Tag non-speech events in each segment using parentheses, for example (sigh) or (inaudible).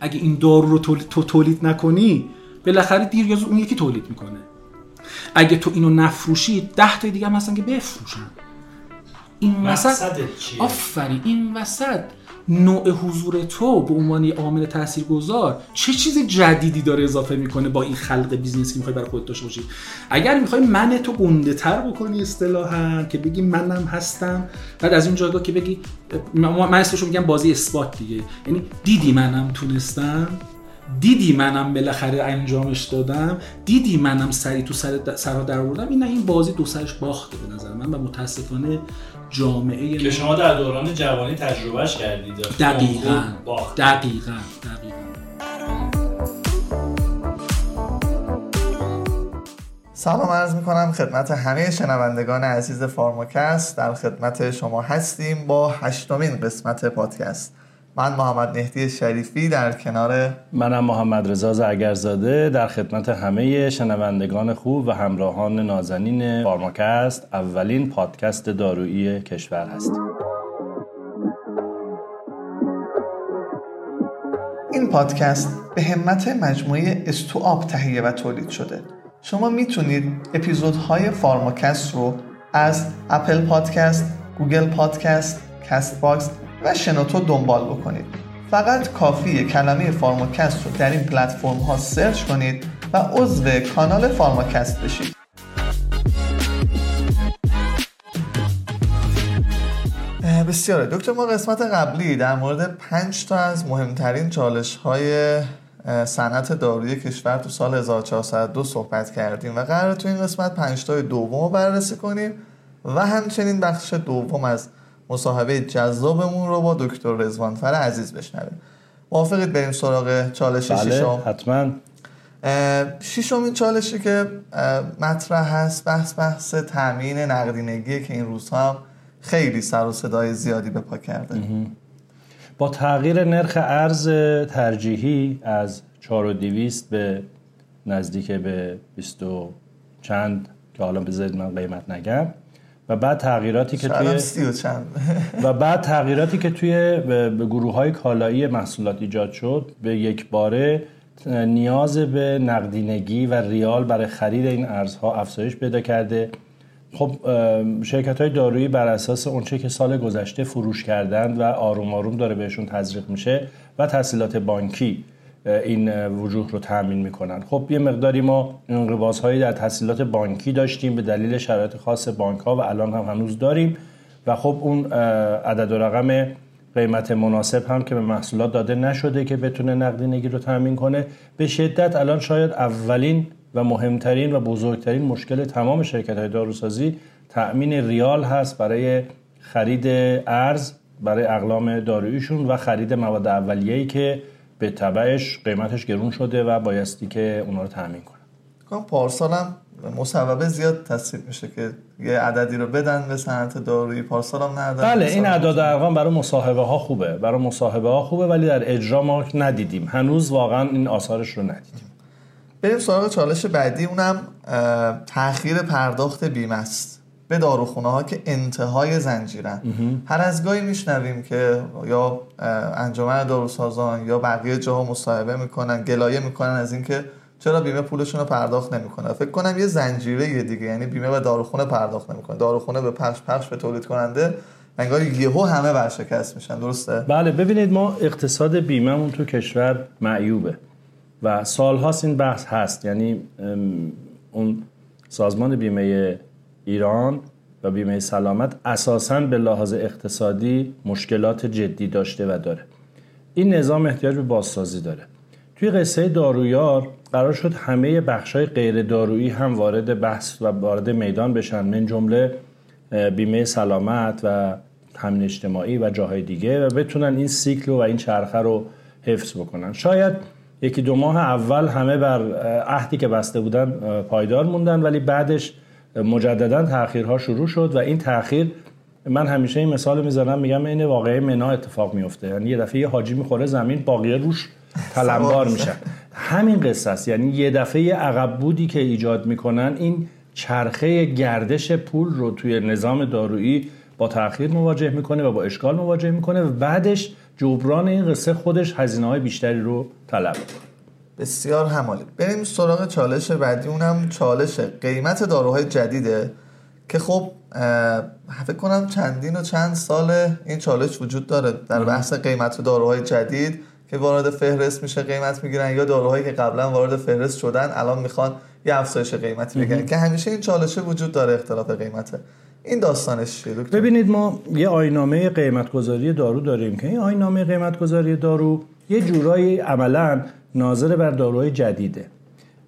اگه این دارو رو تولید تو تولید نکنی بالاخره دیر یا اون یکی تولید می‌کنه. اگه تو اینو نفروشی ده تا دیگه هم هستن که بفروشن. این وسط آفرین این وسط. نوع حضور تو به عنوان عامل تاثیرگذار چه چیز جدیدی داره اضافه می‌کنه با این خلق business که می‌خوای برای خودت داشته باشی؟ اگر می‌خوای من تو گنده تر بکنی اصطلاحا که بگی منم هستم بعد از این جایگاه که بگی من اسمشو میگم بازی اثبات دیگه. یعنی دیدی منم تونستم دیدی منم بالاخره انجامش دادم دیدی منم سری تو سر سرها در آوردم این این بازی دو سرش باخته به نظر من و متاسفانه جامعه که شما در دوران جوانی تجربهش کردید. دقیقا. دقیقا. دقیقا. سلام عرض می خدمت همه شنوندگان عزیز فارماکست. در خدمت شما هستیم با هشتمین قسمت پادکست. من محمد مهدی شریفی در کنار منم محمد رضا زرگرزاده در خدمت همه شنوندگان خوب و همراهان نازنین فارماکست اولین پادکست دارویی کشور هستیم این پادکست به همت مجموعه استوآپ تهیه و تولید شده. شما می‌تونید اپیزودهای فارماکست رو از اپل پادکست، گوگل پادکست، کست باکس و شنوتو دنبال بکنید. فقط کافیه کلمه فارماکست رو در این پلتفرم ها search کنید و عضو کانال فارماکست بشید. بسیار خب دکتر ما قسمت قبلی در مورد پنج تا از مهمترین چالش های صنعت داروی کشور تو سال 1402 صحبت کردیم و قراره تو این قسمت پنج تا دوم رو بررسی کنیم و همچنین بخش دوم از مصاحبه جذابمون رو با دکتر رزوانفر عزیز بشنویم. موافقید بریم سراغ چالش بله، شیشم حتما. شیشمین چالشی که مطرح هست بحث بحث تامین نقدینگی که این روزها هم خیلی سر و صدای زیادی به پا کرده. با تغییر نرخ ارز ترجیحی از 4200 به نزدیک به 20 چند که حالا بذارید من قیمت نگم و بعد تغییراتی که توی و, چند. و بعد تغییراتی که توی به گروه های کالایی محصولات ایجاد شد به یک باره نیاز به نقدینگی و ریال برای خرید این ارزها افزایش پیدا کرده خب شرکت های دارویی بر اساس اونچه که سال گذشته فروش کردند و آروم آروم داره بهشون تزریق میشه و تحصیلات بانکی این وجوه رو تامین می‌کنن. خب یه مقداری ما هایی در تحصیلات بانکی داشتیم به دلیل شرایط خاص بانک ها و الان هم هنوز داریم. و خب اون عدد و رقم قیمت مناسب هم که به محصولات داده نشده که بتونه نقدینگی رو تامین کنه. به شدت الان شاید اولین و مهمترین و بزرگترین مشکل تمام شرکت های داروسازی تأمین ریال هست برای خرید ارز برای اقلام داروییشون و خرید مواد اولیه‌ای که به تبعش قیمتش گرون شده و بایستی که اونا رو تامین کنن پارسال هم مصوبه زیاد تصویب میشه که یه عددی رو بدن به صنعت دارویی. پارسال هم ندادن. بله این اعداد ارقام برای مصاحبه ها خوبه. برای مصاحبه ها خوبه ولی در اجرا ما ندیدیم. هنوز واقعا این آثارش رو ندیدیم. بریم سراغ چالش بعدی. اونم تاخیر پرداخت بیمه است. به داروخونه ها که انتهای زنجیرن. هر از گاهی میشنویم که یا انجمن داروسازان یا بقیه جاها مصاحبه می‌کنن گلایه می‌کنن از اینکه چرا بیمه پولشون رو پرداخت نمی‌کنه فکر کنم یه زنجیره یه دیگه یعنی بیمه به داروخونه پرداخت نمی‌کنه داروخونه به پخش پخش به تولید کننده انگار یهو همه ورشکست میشن. درسته؟ بله ببینید ما اقتصاد بیمهمون تو کشور معیوبه و سالهاست این بحث هست. یعنی اون سازمان بیمه ایران و بیمه سلامت اساسا به لحاظ اقتصادی مشکلات جدی داشته و داره. این نظام احتیاج به بازسازی داره. توی قصه دارویار قرار شد همه بخشای غیر دارویی هم وارد بحث و وارد میدان بشن. من جمله بیمه سلامت و همین اجتماعی و جاهای دیگه و بتونن این سیکل و این چرخه رو حفظ بکنن. شاید یکی دو ماه اول همه بر عهدی که بسته بودن پایدار موندن ولی بعدش مجددا تاخیرها شروع شد و این تاخیر من همیشه این مثال می‌زنم میگم این واقعه منا اتفاق میفته. یعنی یه دفعه یه حاجی می‌خوره زمین باقیه روش تلمبار میشن همین قصه است. یعنی یه دفعه عقب بودی که ایجاد می‌کنن این چرخه گردش پول رو توی نظام دارویی با تاخیر مواجه می‌کنه و با اشکال مواجه می‌کنه و بعدش جبران این قصه خودش هزینه های بیشتری رو طلب. بسیار همالی. بریم سراغ چالش بعدی. اونم چالش قیمت داروهای جدیده که خب فکر کنم چندین و چند سال این چالش وجود داره در بحث قیمت داروهای جدید که وارد فهرست میشه قیمت می‌گیرن یا داروهایی که قبلا وارد فهرست شدن الان می‌خوان یه افزایش قیمتی بگیرن. که همیشه این چالشه وجود داره اختلاف قیمته این داستانش چیه ببینید ما یه آینامه قیمت گذاری دارو داریم که این آینامه قیمت گذاری دارو یه جورایی عملا ناظر بر داروهای جدیده.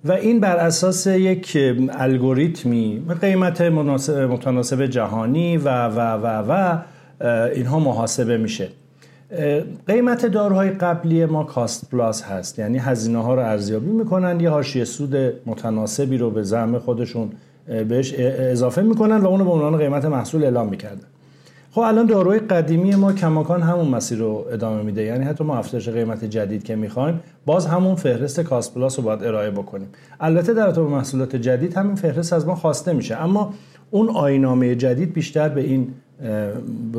و این بر اساس یک الگوریتمی قیمت متناسب جهانی و و و و اینها محاسبه میشه. قیمت داروهای قبلی ما کاست پلاس هست. یعنی هزینه ها رو ارزیابی می‌کنن یه حاشیه سود متناسبی رو به زعم خودشون بهش اضافه می‌کنن و اونو به عنوان قیمت محصول اعلام می‌کردن. خب الان داروی قدیمی ما کماکان همون مسیر رو ادامه میده. یعنی حتی ما افزایش قیمت جدید که می‌خوایم باز همون فهرست کاست پلاس رو باید ارائه بکنیم. البته در به محصولات جدید همین فهرست از ما خواسته میشه اما اون آینامه جدید بیشتر به این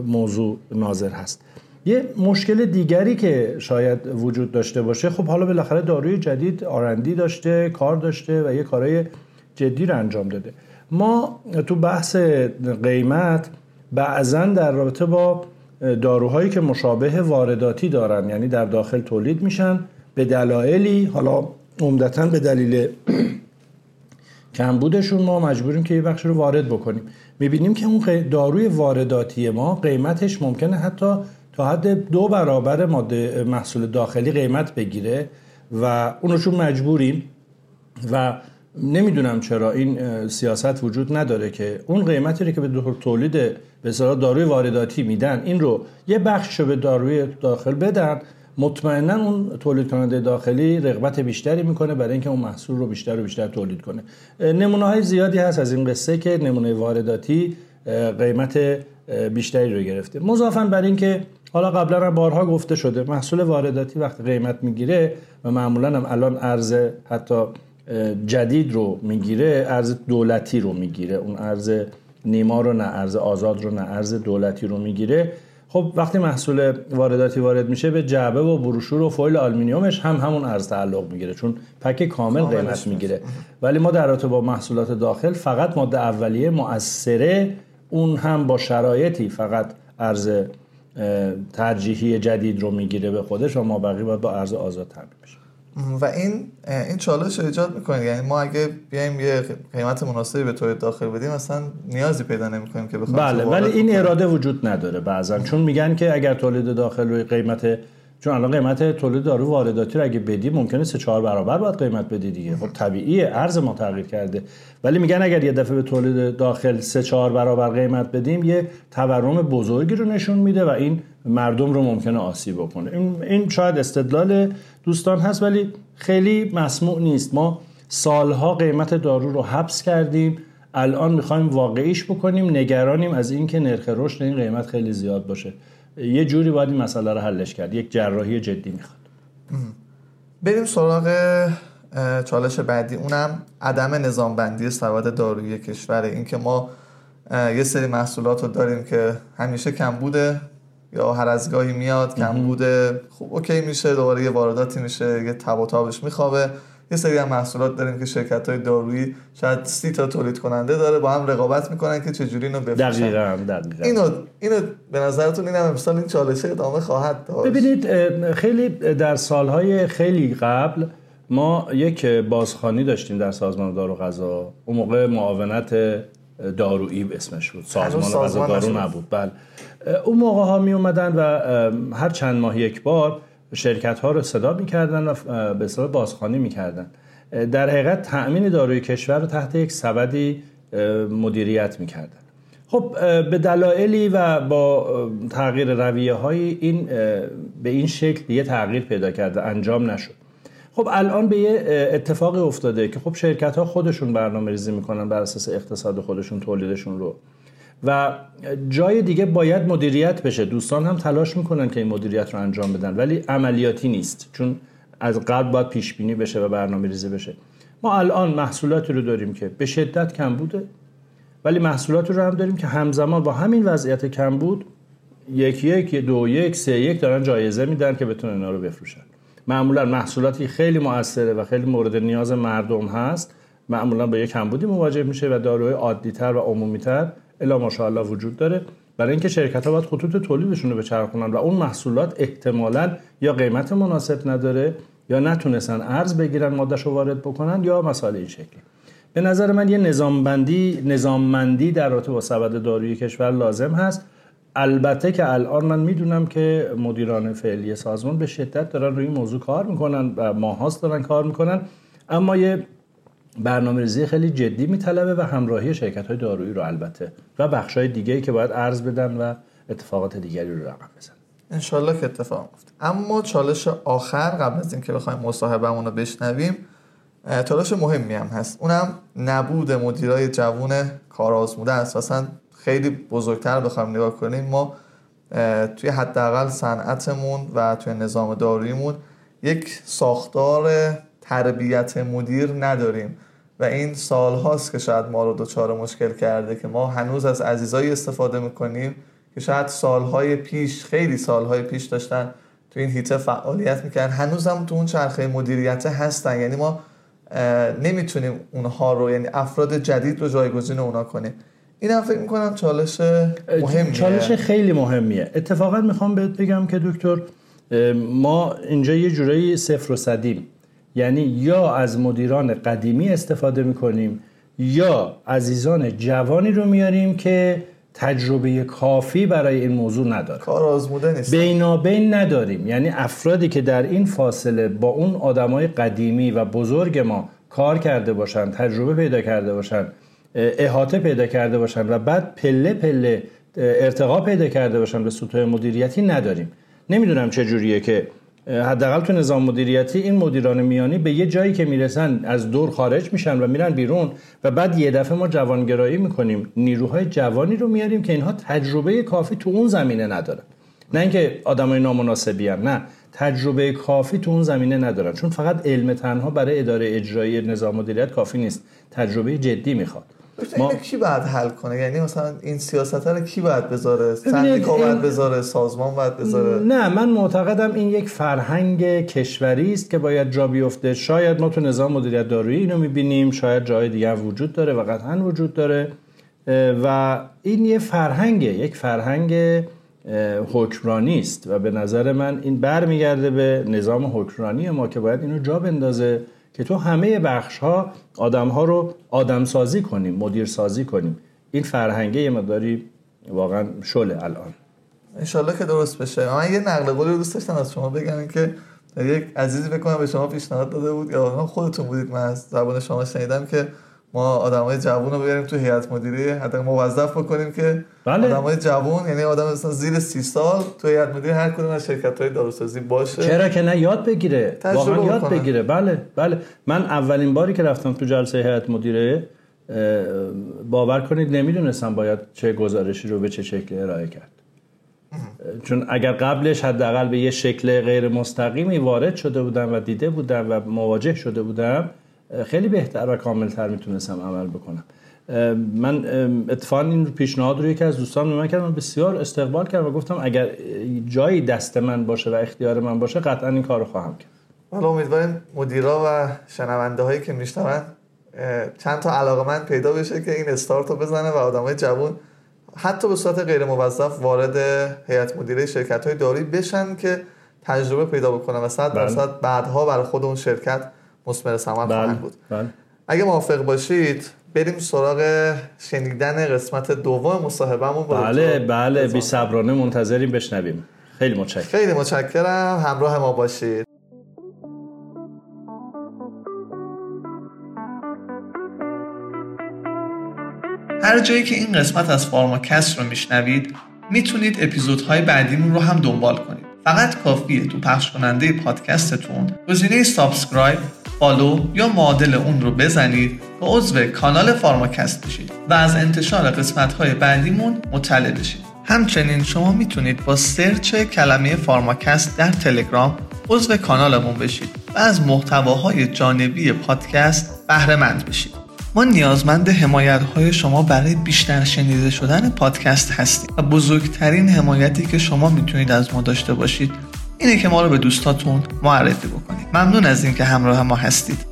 موضوع ناظر هست. یه مشکل دیگری که شاید وجود داشته باشه خب حالا بالاخره داروی جدید آرندی داشته کار داشته و یه کارهای جدی رو انجام داده. ما تو بحث قیمت بعضا در رابطه با داروهایی که مشابه وارداتی دارن یعنی در داخل تولید میشن به دلایلی حالا عمدتا به دلیل کمبودشون ما مجبوریم که یه بخش رو وارد بکنیم. می‌بینیم که اون داروی وارداتی ما قیمتش ممکنه حتی تا حد دو برابر ماده محصول داخلی قیمت بگیره و اونو مجبوریم و نمی‌دونم چرا این سیاست وجود نداره که اون قیمتی رو که به تولید به داروی وارداتی میدن این رو یه بخش به داروی داخل بدن مطمئنا اون تولید کننده داخلی رغبت بیشتری می‌کنه برای اینکه اون محصول رو بیشتر و بیشتر تولید کنه. نمونه های زیادی هست از این قصه که نمونه وارداتی قیمت بیشتری رو گرفته. مضافا بر اینکه حالا قبلا هم بارها گفته شده محصول وارداتی وقتی قیمت می‌گیره و معمولا هم الان ارز حتی جدید رو می‌گیره ارز دولتی رو می‌گیره. اون ارز نیما رو نه ارز آزاد رو نه ارز دولتی رو می‌گیره. خب وقتی محصول وارداتی وارد میشه به جعبه و بروشور و فویل آلومینیومش هم همون ارز تعلق می‌گیره چون pack کامل قیمت می‌گیره. ولی ما در با محصولات داخل فقط ماده اولیه مؤثره. اون هم با شرایطی فقط ارز ترجیحی جدید رو می‌گیره به خودش و ما بقیه باید با ارز آزاد تعمین بشه. و این این چالش رو ایجاد می‌کنه یعنی ما اگه بیایم یه قیمت مناسبی به تولید داخل بدیم اصلا نیازی پیدا نمی‌کنیم که بخوایم بله ولی این اراده وجود نداره بعضا. چون میگن که اگر تولید داخل روی قیمت چون الان قیمت تولید دارو وارداتی رو اگه بدی ممکنه سه چهار برابر باید قیمت بدی دیگه. خب طبیعیه ارز ما تغییر کرده. ولی میگن اگر یه دفعه به تولید داخل سه چهار برابر قیمت بدیم یه تورم بزرگی رو نشون میده و این مردم رو ممکنه آسیب بکنه. این شاید استدلال دوستان هست ولی خیلی مسموع نیست. ما سالها قیمت دارو رو حبس کردیم. الان می‌خوایم واقعیش بکنیم نگرانیم از اینکه نرخ رشد این قیمت خیلی زیاد باشه. یه جوری باید این مسئله رو حلش کرد. یک جراحی جدی می‌خواد. بریم سراغ چالش بعدی. اونم عدم نظام بندی سواد دارویی کشوره اینکه ما یه سری محصولات رو داریم که همیشه کم بوده. یا هر از گاهی میاد کم بوده خوب اوکی میشه دوباره یه وارداتی میشه یه تب و تابش میخوابه. یه سری هم محصولات داریم که شرکت های دارویی شاید سی تا تولید کننده داره با هم رقابت می‌کنن که چجوری اینو بفروشن. دقیقاً دقیقاً. اینو اینو به نظرتون این هم امسال این چالش ادامه خواهد داشت؟ ببینید خیلی در سالهای خیلی قبل ما یک بازخانی داشتیم در سازمان دارو غذا. اون موقع معاونت دارویی اسمش بود. سازمان غذا دارو نبود. بله. اون موقع ها می اومدن و هر چند ماه یک بار شرکت ها رو صدا می‌کردن و به اصطلاح بازخوانی می‌کردن در حقیقت تأمین داروی کشور رو تحت یک سبدی مدیریت می‌کردن خب به دلایلی و با تغییر رویه های این به این شکل یه تغییر پیدا کرده انجام نشد. خب الان به یه اتفاقی افتاده که خب شرکت ها خودشون برنامه ریزی می‌کنن بر اساس اقتصاد خودشون تولیدشون رو. و جای دیگه باید مدیریت بشه. دوستان هم تلاش می‌کنن که این مدیریت رو انجام بدن ولی عملیاتی نیست چون از قبل باید پیش بینی بشه و برنامه ریزی بشه. ما الان محصولاتی رو داریم که به شدت کم بوده ولی محصولاتی رو هم داریم که همزمان با همین وضعیت کم بود یک یک دو یک سه یک دارن جایزه میدن که بتونن اینا رو بفروشن. معمولا محصولاتی خیلی موثره و خیلی مورد نیاز مردم هست. معمولا با یک کمبودی مواجه میشه و داروهای عادیتر و عمومیتر الا ماشاءالله وجود داره. برای اینکه شرکت ها باید خطوط تولیدشون رو بچرخونن و اون محصولات احتمالا یا قیمت مناسب نداره یا نتونستن ارز بگیرن مادهش رو وارد بکنن یا مسائل این شکلی. به نظر من یه نظامبندی نظاممندی در رابطه با سبد داروی کشور لازم هست. البته که الان من می‌دونم که مدیران فعلی سازمان به شدت دارن روی این موضوع کار می‌کنن و ماهاست دارن کار می‌کنن. اما یه برنامه ریزی خیلی جدی میطلبه و همراهی شرکت های دارویی رو البته و بخش های دیگه که باید ارز بدن و اتفاقات دیگری رو رقم بزن انشالله که اتفاق افته اما چالش آخر قبل از اینکه بخوایم مصاحبهمون رو بشنویم چالش مهمی هم هست. اونم نبود مدیرای جوون کار آزموده است. اصلا خیلی بزرگتر بخوایم نگاه کنیم. ما توی حداقل صنعتمون و توی نظام دارویمون یک ساختار تربیت مدیر نداریم. و این سال هاست که شاید ما رو دوچار مشکل کرده که ما هنوز از عزیزایی استفاده می‌کنیم که شاید سالهای پیش خیلی سالهای پیش داشتن تو این هیته فعالیت می‌کنن هنوز هم تو اون چرخه مدیریت هستن. یعنی ما نمی‌تونیم اونها رو یعنی افراد جدید رو جایگزین اونا کنیم. این هم فکر می‌کنم چالش مهمیه. چالش خیلی مهمیه. اتفاقا می‌خوام بهت بگم که دکتر ما اینجا یه جورایی صفر و صدیم. یعنی یا از مدیران قدیمی استفاده می‌کنیم یا عزیزان جوانی رو میاریم که تجربه کافی برای این موضوع نداره کار آزموده نیست. بینابین نداریم. یعنی افرادی که در این فاصله با اون آدمای قدیمی و بزرگ ما کار کرده باشن تجربه پیدا کرده باشن احاطه پیدا کرده باشن و بعد پله پله ارتقا پیدا کرده باشن به سطوح مدیریتی نداریم. نمی‌دونم چه جوریه که حداقل تو نظام مدیریتی این مدیران میانی به یه جایی که می‌رسن از دور خارج میشن و میرن بیرون و بعد یه دفعه ما جوانگرایی می‌کنیم. نیروهای جوانی رو میاریم که اینها تجربه کافی تو اون زمینه ندارن. نه اینکه آدمای نامناسبی هم نه. تجربه کافی تو اون زمینه ندارن. چون فقط علم تنها برای اداره اجرایی نظام مدیریت کافی نیست. تجربه جدی می‌خواد. ما... کی باید حل کنه؟ یعنی مثلا این سیاست رو کی باید بذاره؟ سندیکا باید بذاره سازمان باید بذاره؟ نه من معتقدم این یک فرهنگ کشوری است که باید جا بیفته. شاید ما تو نظام مدیریت دارویی اینو می‌بینیم شاید جای دیگه وجود داره و قطعا وجود داره. و این یه فرهنگه یک فرهنگ حکمرانی است. و به نظر من این برمیگرده به نظام حکمرانی ما که باید اینو جا بندازه. که تو همه بخش ها آدم ها رو آدم سازی کنیم مدیر سازی کنیم. این فرهنگه یه مداری واقعا شله الان. انشالله که درست بشه. من یه نقل قولی دوست داشتم از شما بگم که یک عزیزی بکنم به شما پیشنهاد داده بود. یا خودتون بودید. من از زبان شما شنیدم که ما آدمای جوون رو بیاریم تو هیئت مدیره حتی موظف بکنیم که بله. آدمای جوون یعنی آدم مثلا زیر سی سال تو هیئت مدیره هر کدوم از شرکت های داروسازی باشه. چرا که نه یاد بگیره. واقعا یاد بگیره. بله بله. من اولین باری که رفتم تو جلسه هیئت مدیره باور کنید نمی‌دونستم باید چه گزارشی رو به چه شکلی ارائه کرد. چون اگر قبلش حداقل به یه شکل غیر مستقیمی وارد شده بودم و دیده بودم و مواجه شده بودم خیلی بهتر و کاملتر می‌تونستم عمل بکنم من اتفاقا این پیشنهاد رو یکی از دوستان به من کردم بسیار استقبال کردم و گفتم اگر جایی دست من باشه و اختیار من باشه قطعا این کار رو خواهم کرد حالا امیدواریم مدیرا و شنونده هایی که میشنون چند تا علاقه من پیدا بشه که این استارت رو بزنه و آدم های جوان حتی به صورت غیر موظف وارد هیئت مدیره شرکت های داری بشن که تجربه پیدا بکنن و صد درصد بله. بعدها برای خود اون شرکت مثمر ثمر بله. خواهند بود. بله. اگه موافق باشید بریم سراغ شنیدن قسمت دوم مصاحبهمون. بله بله بی صبرانه منتظریم بشنویم. خیلی متشکرم. خیلی متشکرم. همراه ما باشید. هر جایی که این قسمت از فارماکست رو میشنوید می‌تونید اپیزودهای بعدیمون رو هم دنبال کنید. فقط کافیه تو پخش کننده پادکستتون گزینه subscribe follow یا معادل اون رو بزنید و عضو کانال فارماکست بشید و از انتشار قسمت های بعدیمون مطلع بشید. همچنین شما می‌تونید با search کلمه فارماکست در تلگرام عضو کانالمون بشید و از محتواهای جانبی پادکست بهره مند بشید. ما نیازمند حمایت های شما برای بیشتر شنیده شدن پادکست هستیم و بزرگترین حمایتی که شما می‌تونید از ما داشته باشید اینه که ما رو به دوستاتون معرفی بکنید. ممنون از اینکه همراه ما هستید.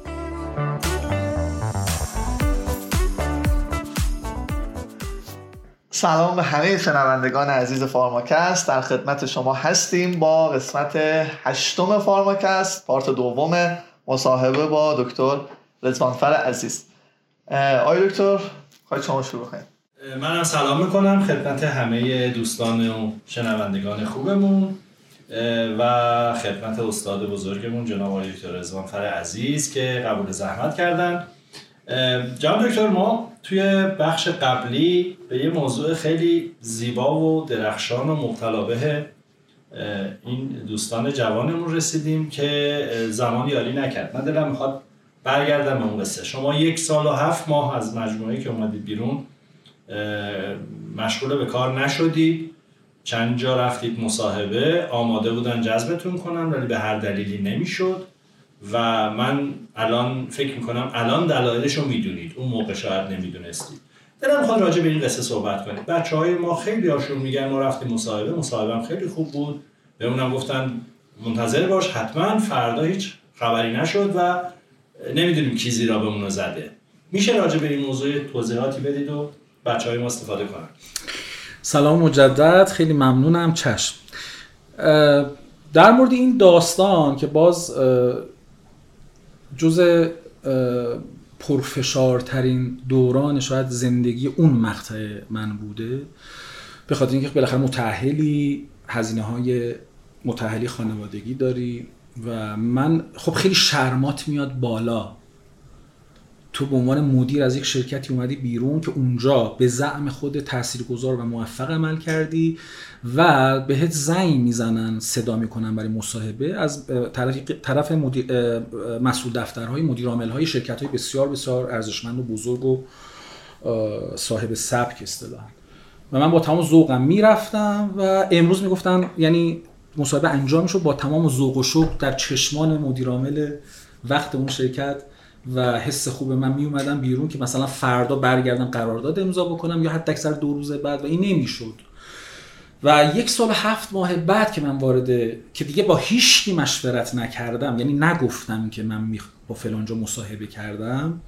سلام به همه شنوندگان عزیز فارماکست. در خدمت شما هستیم با قسمت هشتم فارماکست پارت دوم مصاحبه با دکتر رزوانفر عزیز. آقای دکتر خواهید شما شروع کنید. منم سلام می‌کنم خدمت همه دوستان و شنوندگان خوبمون. و خدمت استاد بزرگمون جناب آقای دکتر رضوان فر عزیز که قبول زحمت کردن. جناب دکتر ما توی بخش قبلی به یه موضوع خیلی زیبا و درخشان و مبتلابه این دوستان جوانمون رسیدیم که زمانی یاری نکرد. من دلم می‌خواد برگردم به اون قصه. شما یک سال و هفت ماه از مجموعه که اومدید بیرون مشغول به کار نشدید. چند جا رفتید مصاحبه آماده بودن جذبتون کنن ولی به هر دلیلی نمی‌شد. و من الان فکر می‌کنم الان دلایلش رو می‌دونید. اون موقع شاید نمی‌دونستید. دلم می‌خواد راجع به این قصه صحبت کنید بچه های ما خیلی هاشون میگن ما رفتیم مصاحبه مصاحبه خیلی خوب بود. به اونم گفتن منتظر باش حتما فردا هیچ خبری نشد و نمی‌دونیم کی زیرا به اونو زده. میشه راجع به این موضوع توضیحاتی بدید و بچه های ما استفاده کنن. سلام مجدد خیلی ممنونم. چشم. در مورد این داستان که باز جز پرفشارترین دوران شاید زندگی اون مقطع من بوده به خاطر اینکه بالاخره متأهلی هزینه های متحلی خانوادگی داری و من خب خیلی شرمات میاد بالا. تو به عنوان مدیر از یک شرکتی اومدی بیرون که اونجا به زعم خود تاثیرگذار و موفق عمل کردی و بهت زنگ می‌زنن صدا می‌کنن برای مصاحبه از طرف, مدیر مسئول دفترهای مدیر های شرکت های بسیار بسیار ارزشمند و بزرگ و صاحب سبک اصطلاحا. و من با تمام ذوقم می‌رفتم و امروز می‌گفتن یعنی مصاحبه انجام شد با تمام ذوق و شوق در چشمان مدیر عامل وقت اون شرکت و حس خوب من می اومدم بیرون که مثلا فردا برگردم قرارداد امضا بکنم یا حتی اکثر دو روز بعد و این نمی‌شد. و یک سال هفت ماه بعد که من وارد که دیگه با هیچکی مشورت نکردم یعنی نگفتم که من با فلانجا مصاحبه کردم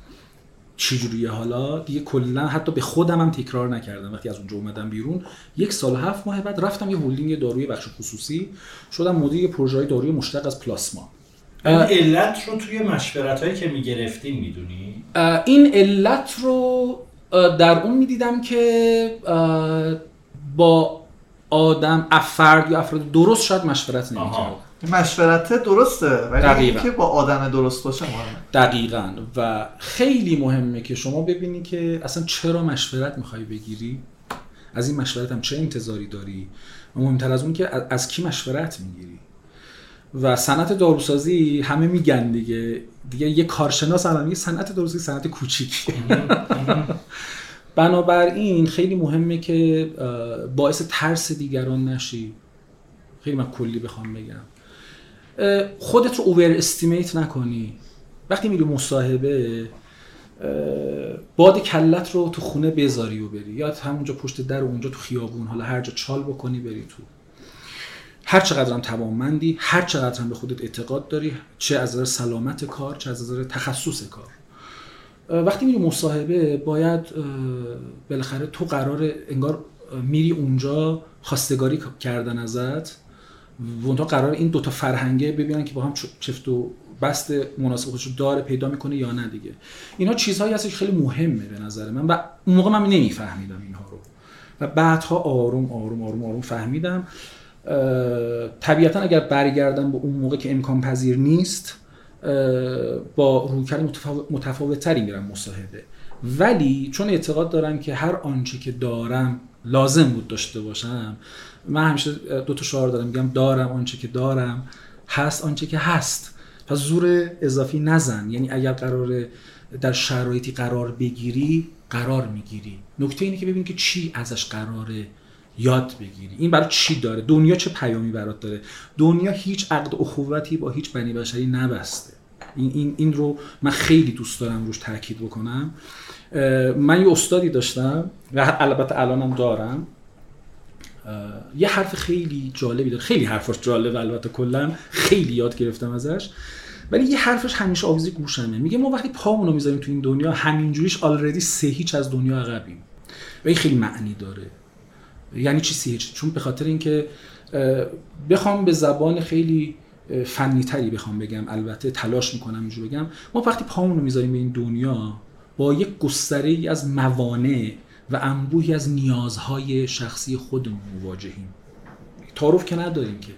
چجوریه حالا؟ دیگه کلا حتی به خودم هم تکرار نکردم. وقتی از اونجا اومدم بیرون یک سال هفت ماه بعد رفتم یه هولدینگ داروی بخش خصوصی شدم مدیر پروژه داروی مشتق از پلاسما. علت رو توی مشورت هایی که می‌گرفتیم می‌دونی؟ این علت رو در اون می‌دیدم که با آدم افراد یا افراد درست شاید مشورت نمی‌کرد. مشورت درسته ولی که با آدم درست باشه مهمه. دقیقا. و خیلی مهمه که شما ببینی که اصلا چرا مشورت می‌خوای بگیری؟ از این مشورت هم چه انتظاری داری؟ و مهمتر از اون که از کی مشورت می‌گیری؟ و صنعت داروسازی همه میگن دیگه. دیگه یه کارشناس الان میگه صنعت داروسازی صنعت کوچیکی (laughs) بنابراین خیلی مهمه که باعث ترس دیگران نشی. خیلی من کلی بخوام بگم. خودت رو اوور استیمیت نکنی. وقتی میری مصاحبه باد کلت رو تو خونه بذاری و بری. یا همونجا پشت در و اونجا تو خیابون حالا هر جا چال بکنی بری تو. هر چقدر هم توانمندی هر چقدر هم به خودت اعتقاد داری چه از نظر سلامت کار چه از نظر تخصص کار. وقتی میری مصاحبه باید بالاخره تو قرار انگار میری اونجا خواستگاری کردن ازت و اونجا قرار این دوتا فرهنگه ببینن که با هم چفت و بست مناسب خودش داره پیدا می‌کنه یا نه دیگه. اینا چیزهایی هست که خیلی مهمه به نظر من و اون موقع من نمیفهمیدم اینها رو. و بعدها آروم آروم آروم آروم فهمیدم. طبیعتا اگر برگردم به اون موقع که امکان پذیر نیست با رویکرد متفاوت تری میرم مصاحبه. ولی چون اعتقاد دارم که هر آنچه که دارم لازم بود داشته باشم من همیشه دو تا شعار دارم میگم دارم آنچه که دارم هست آنچه که هست. پس زور اضافی نزن. یعنی اگر قرار در شرایطی قرار بگیری قرار می‌گیری. نکته اینه که ببین که چی ازش قراره یاد بگیری. این برای چی داره؟ دنیا چه پیامی برات داره؟ دنیا هیچ عقد اخوتی با هیچ بنی بشری نبسته. این, این, این رو من خیلی دوست دارم روش تاکید بکنم. من یه استادی داشتم و البته الانم دارم. یه حرف خیلی جالبی داره. خیلی حرفش جالب البته کلا. خیلی یاد گرفتم ازش. ولی یه حرفش همیشه آویزی گوشمه. میگه ما وقتی پامونو می‌ذاریم تو این دنیا همینجوریش آلردی سه هیچ از دنیا عقبیم. و این خیلی معنی داره. یعنی چی هیچ چون به خاطر اینکه بخوام به زبان خیلی فنی تری بخوام بگم البته تلاش می‌کنم اینجور بگم. ما وقتی پامونو می‌ذاریم به این دنیا با یک گستره ای از موانع و انبوهی از نیازهای شخصی خودمون مواجهیم. تعارف که نداریم که.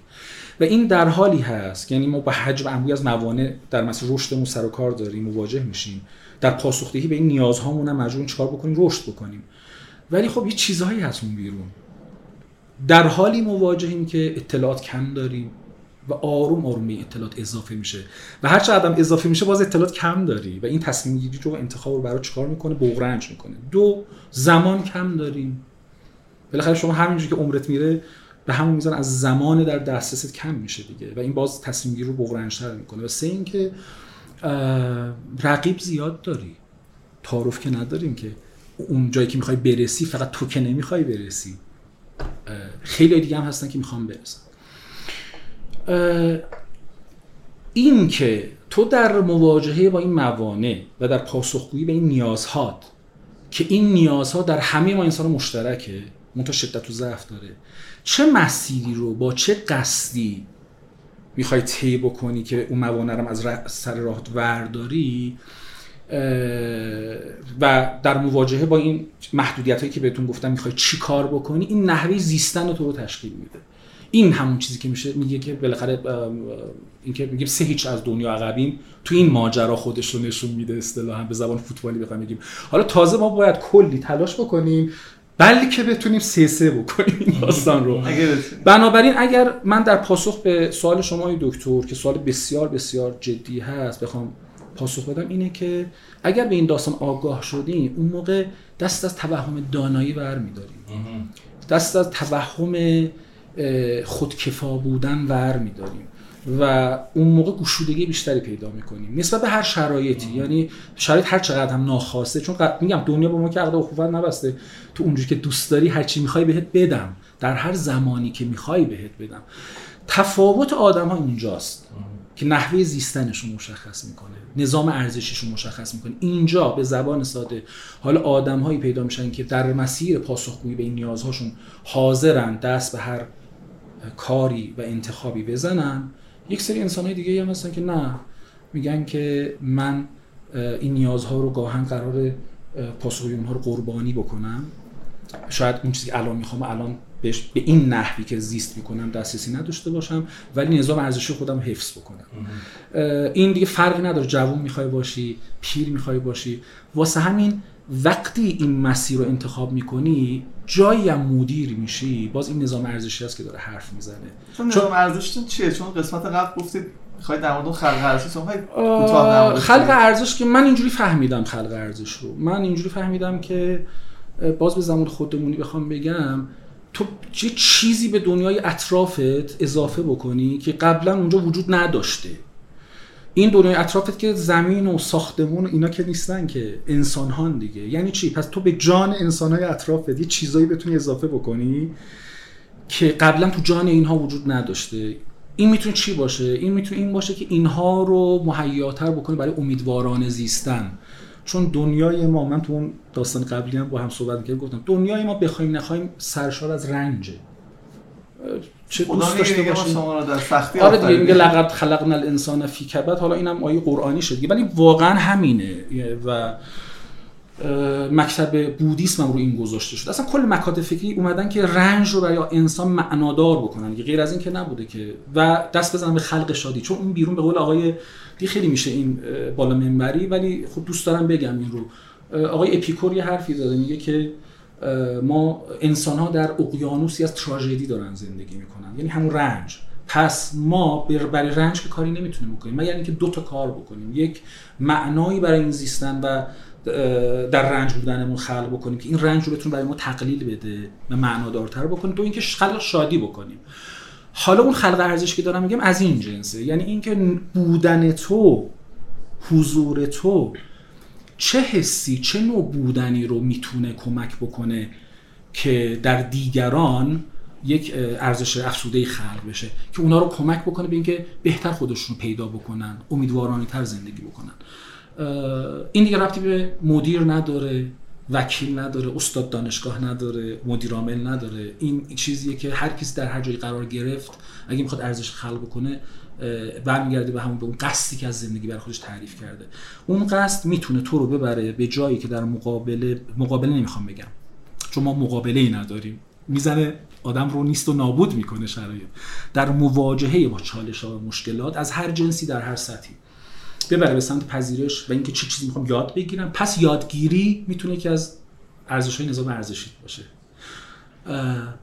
و این در حالی هست یعنی ما با حجم انبوهی از موانع در مسیر رشدمون سر و کار داریم مواجه میشیم. در پاسخدهی به این نیازهامون هم مجبور چیکار بکنیم؟ رشد بکنیم. ولی خب یه چیزهایی هست اون بیرون. در حالی مواجهیم که اطلاعات کم داریم و آروم آروم به اطلاعات اضافه میشه. و هر چقدر اضافه میشه باز اطلاعات کم داری و این تصمیم گیری رو انتخاب رو برای چیکار می‌کنه؟ بغرنج می‌کنه. دو زمان کم داریم. بالاخره شما همینجوری که عمرت میره به همون میزان از زمان در دسترست کم میشه دیگه و این باز تصمیم گیری رو بغرنجتر می‌کنه. و سه اینکه رقیب زیاد داری. تعارف که نداریم که اون جایی که می‌خوای برسی فقط تو که نمی‌خوای برسی. خیلی دیگه هم هستن که می‌خوام برسن. این که تو در مواجهه با این موانع و در پاسخگویی به این نیازهات که این نیازها در همه ما انسان مشترکه منتها شدت و ضعف داره چه مسیری رو با چه قصدی می‌خوای طی بکنی که اون موانع رو از سر راه ورداری؟ و در مواجهه با این محدودیت هایی که بهتون گفتم می‌خوای چی کار بکنی این نحوه زیستن تو رو تشکیل میده. این همون چیزی که میشه میگه که بالاخره اینکه میگیم سه هیچ از دنیا عقبیم تو این ماجرا خودش رو نشون میده اصطلاحا به زبان فوتبالی بخوام بگیم. حالا تازه ما باید کلی تلاش بکنیم بلکه بتونیم سه سه بکنیم این داستان رو. بنابراین اگر من در پاسخ به سوال شما دکتر که سوال بسیار بسیار جدی هست بخوام پاسخ بدم اینه که اگر به این داستان آگاه شدیم اون موقع دست از توهم دانایی برمیداریم. دست از توهم خودکفا بودن ور میداریم و اون موقع گشودگی بیشتری پیدا می‌کنیم. نسبت به هر شرایطی یعنی شرایط هر چقدر هم ناخواسته چون میگم دنیا با ما که عقد اخوت نبسته تو اونجوری که دوست داری هر چی می‌خوای بهت بدم. در هر زمانی که می‌خوای بهت بدم. تفاوت آدم ها اینجاست که نحوه زیستنش رو مشخص می‌کنه نظام ارزشیش رو مشخص می‌کنه. اینجا به زبان ساده حالا آدم هایی پیدا میشن که در مسیر پاسخگویی به این نیازهاشون حاضرن دست به هر کاری و انتخابی بزنن یک سری انسان های دیگه هم هستن که نه میگن که من این نیازها رو گاهن قرار پاسخگویی اونها رو قربانی بکنم. شاید اون چیزی که الان می‌خوام الان بهش به این نحوی که زیست می‌کنم دسترسی نداشته باشم ولی نظام ارزشی خودم حفظ بکنم. این دیگه فرقی نداره. جوون می‌خوای باشی پیر می‌خوای باشی. واسه همین وقتی این مسیر رو انتخاب می‌کنی جایی هم مدیر میشی. باز این نظام ارزشی هست که داره حرف می‌زنه. چون نظام ارزشتون چیه؟ چون قسمت قبل گفتید می‌خواید در مورد خلق ارزش خلق ارزش که من اینجوری فهمیدم خلق ارزش رو. من اینجوری فهمیدم که باز به زمان خودمونی بخوام بگم تو چه چیزی به دنیای اطرافت اضافه بکنی که قبلا اونجا وجود نداشته؟ این دنیای اطرافت که زمین و ساختمون و اینا که نیستن که انسان هان دیگه. یعنی چی؟ پس تو به جان انسان های اطرافت یه چیزایی بتونی اضافه بکنی که قبلا تو جان اینها وجود نداشته. این می‌تونه چی باشه؟ این می‌تونه این باشه که اینها رو مهیاتر بکنی برای امیدواران زیستن. چون دنیای ما من تو اون داستان قبلی هم با هم صحبت می‌کردم گفتم دنیای ما بخوایم نخوایم سرشار از رنجه چه دوست داشته باشیم؟ در سختی آره دیگه میگه لقد خلقنا الانسان فی کبد حالا اینم آیه قرآنی شد ولی واقعا همینه. و مکتب بودیسم هم رو این گذاشته شد. اصلا کل مکاتب فکری اومدن که رنج رو برای انسان معنادار بکنن. غیر از این که نبوده که. و دست بزنن به خلق شادی. چون اون بیرون به قول آقای دی خیلی میشه این بالا منبری ولی خب دوست دارم بگم این رو. آقای اپیکور یه حرفی زده میگه که ما انسان ها در اقیانوسی از تراژدی دارن زندگی می‌کنن. یعنی همون رنج. پس ما برای رنج که کاری نمی‌تونیم بکنیم. مگر اینکه دو تا کار بکنیم. یک معنایی برای این زیستن و در رنج بودنمون خلق بکنیم که این رنج رو بتونه برای ما تقلیل بده و معنادارتر بکنیم. دو اینکه خلق شادی بکنیم. حالا اون خلق ارزش که دارم میگم از این جنسه. یعنی اینکه بودن تو حضور تو چه حسی چه نوع بودنی رو می‌تونه کمک بکنه که در دیگران یک ارزش افسوده خلق بشه که اونا رو کمک بکنه به اینکه بهتر خودشون رو پیدا بکنن امیدوارانه تر زندگی بکنن. این دیگه ربطی به مدیر نداره. وکیل نداره استاد دانشگاه نداره مدیر عامل نداره. این چیزیه که هر کسی در هر جایی قرار گرفت اگه می‌خواد ارزش خلق بکنه برمیگرده به همون به اون قصدی که از زندگی برای خودش تعریف کرده. اون قصد می‌تونه تو رو ببره به جایی که در مقابله مقابله نمی‌خوام بگم. چون ما مقابله ای نداریم. می‌زنه آدم رو نیست و نابود می‌کنه شرایط. در مواجهه با چالش ها و مشکلات از هر جنسی در هر سطحی. ببره به سمت پذیرش و اینکه چه چیزی می‌خوام یاد بگیرم. پس یادگیری می‌تونه که از ارزش های نظام ارزشی باشه.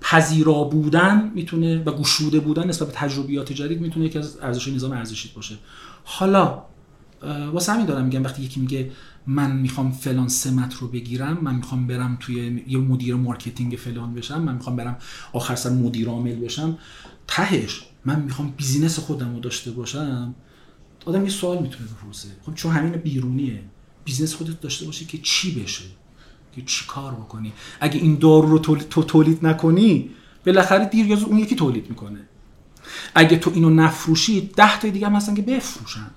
پذیرا بودن می‌تونه و گشوده بودن نسبت به تجربیات جدید می‌تونه یکی از ارزش نظام ارزشی باشه. حالا واسه همین دارم میگم وقتی یکی میگه من می‌خوام فلان سمت رو بگیرم من می‌خوام برم توی یه مدیر marketing فلان بشم من می‌خوام برم آخر سر مدیر عامل بشم تهش من می‌خوام business خودم رو داشته باشم. آدم یه سوال می‌تونه بپرسه. خب چون همین بیرونیه. business خودت داشته باشه که چی بشه؟ که چی کار بکنی؟ اگه این دارو رو تو تولید نکنی بالاخره دیر یا اون یکی تولید می‌کنه. اگه تو اینو نفروشی ده تا دیگه هم هستن که بفروشن.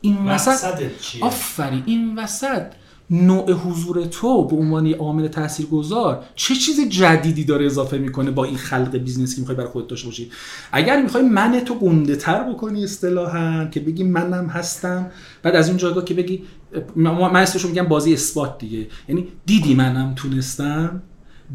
این وسط آفرین این وسط نوع حضور تو به عنوان یه عامل تاثیرگذار چه چیز جدیدی داره اضافه می‌کنه با این خلق business که می‌خوای برای خودت داشته باشی؟ اگر می‌خوای من تو گنده تر بکنی اصطلاحا که بگی منم هستم بعد از این جایگاه که بگی من اسمشو میگم بازی اثبات دیگه. یعنی دیدی منم تونستم؟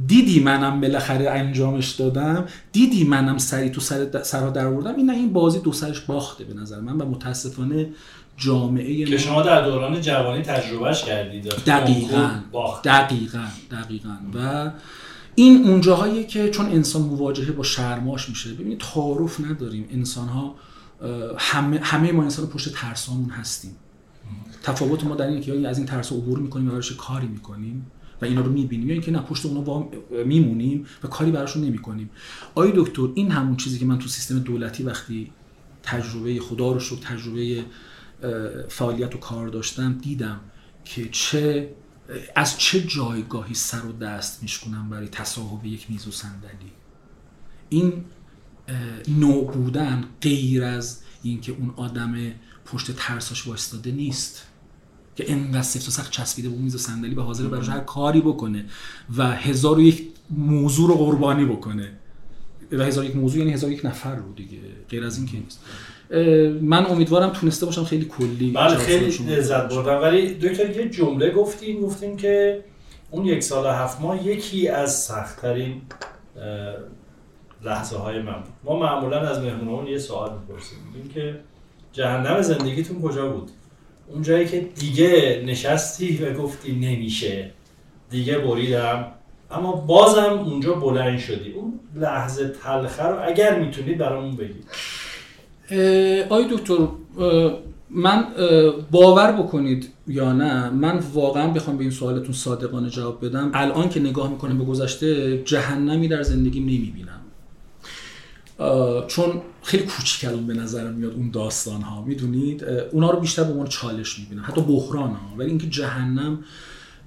دیدی منم بالاخره انجامش دادم؟ دیدی منم سری تو سر سرها در آوردم این این بازی دو سرش باخته به نظر من و متاسفانه جامعه که شما در دوران جوانی تجربهش کردید دقیقا دقیقا دقیقا. و این اونجاهایی که چون انسان مواجهه با شرماش میشه ببینید تعارف نداریم. انسان ها همه, همه ما انسان پشت ترسامون هستیم. تفاوت ما در اینه که از این ترس عبور می‌کنیم و براش کاری می‌کنیم و اینا رو می‌بینیم یا اینکه نه پشت اونا میمونیم و کاری براشون نمی‌کنیم. آیا دکتر این همون چیزی که من تو سیستم دولتی وقتی تجربه خدا رو شد تجربه فعالیت و کار داشتم دیدم که چه از چه جایگاهی سر و دست میشکنم برای تصاحب یک میز و صندلی. این نوع بودن غیر از اینکه اون آدم پشت ترساش وایستاده نیست. که انقدر سفت و سخت چسبیده به میز و صندلی به حاضر براش هر کاری بکنه و هزار و یک موضوع رو قربانی بکنه. و هزار یک موضوع یعنی هزار یک نفر رو دیگه غیر از این که نیست. من امیدوارم تونسته باشم خیلی کلی بله خیلی لذت بردم. ولی دکتر یه جمله گفتیم گفتیم که اون یک سال هفت ماه یکی از سختترین لحظه های من بود. ما معمولا از مهمونمون یه سوال می‌پرسیم. میگیم که جهنم زندگیتون کجا بود؟ اون جایی که دیگه نشستی و گفتی نمیشه. دیگه بریدم. اما بازم اونجا بلند شدی. اون لحظه تلخه رو اگر می‌تونید برامون بگید آی دکتر من باور بکنید یا نه من واقعا بخوام به این سوالتون صادقانه جواب بدم. الان که نگاه می‌کنم به گذشته جهنمی در زندگیم نمی‌بینم. چون خیلی کوچیک الان به نظرم میاد اون داستان ها می‌دونید اونا رو بیشتر به عنوان چالش می‌بینم. حتی بحران ها ولی اینکه جهنم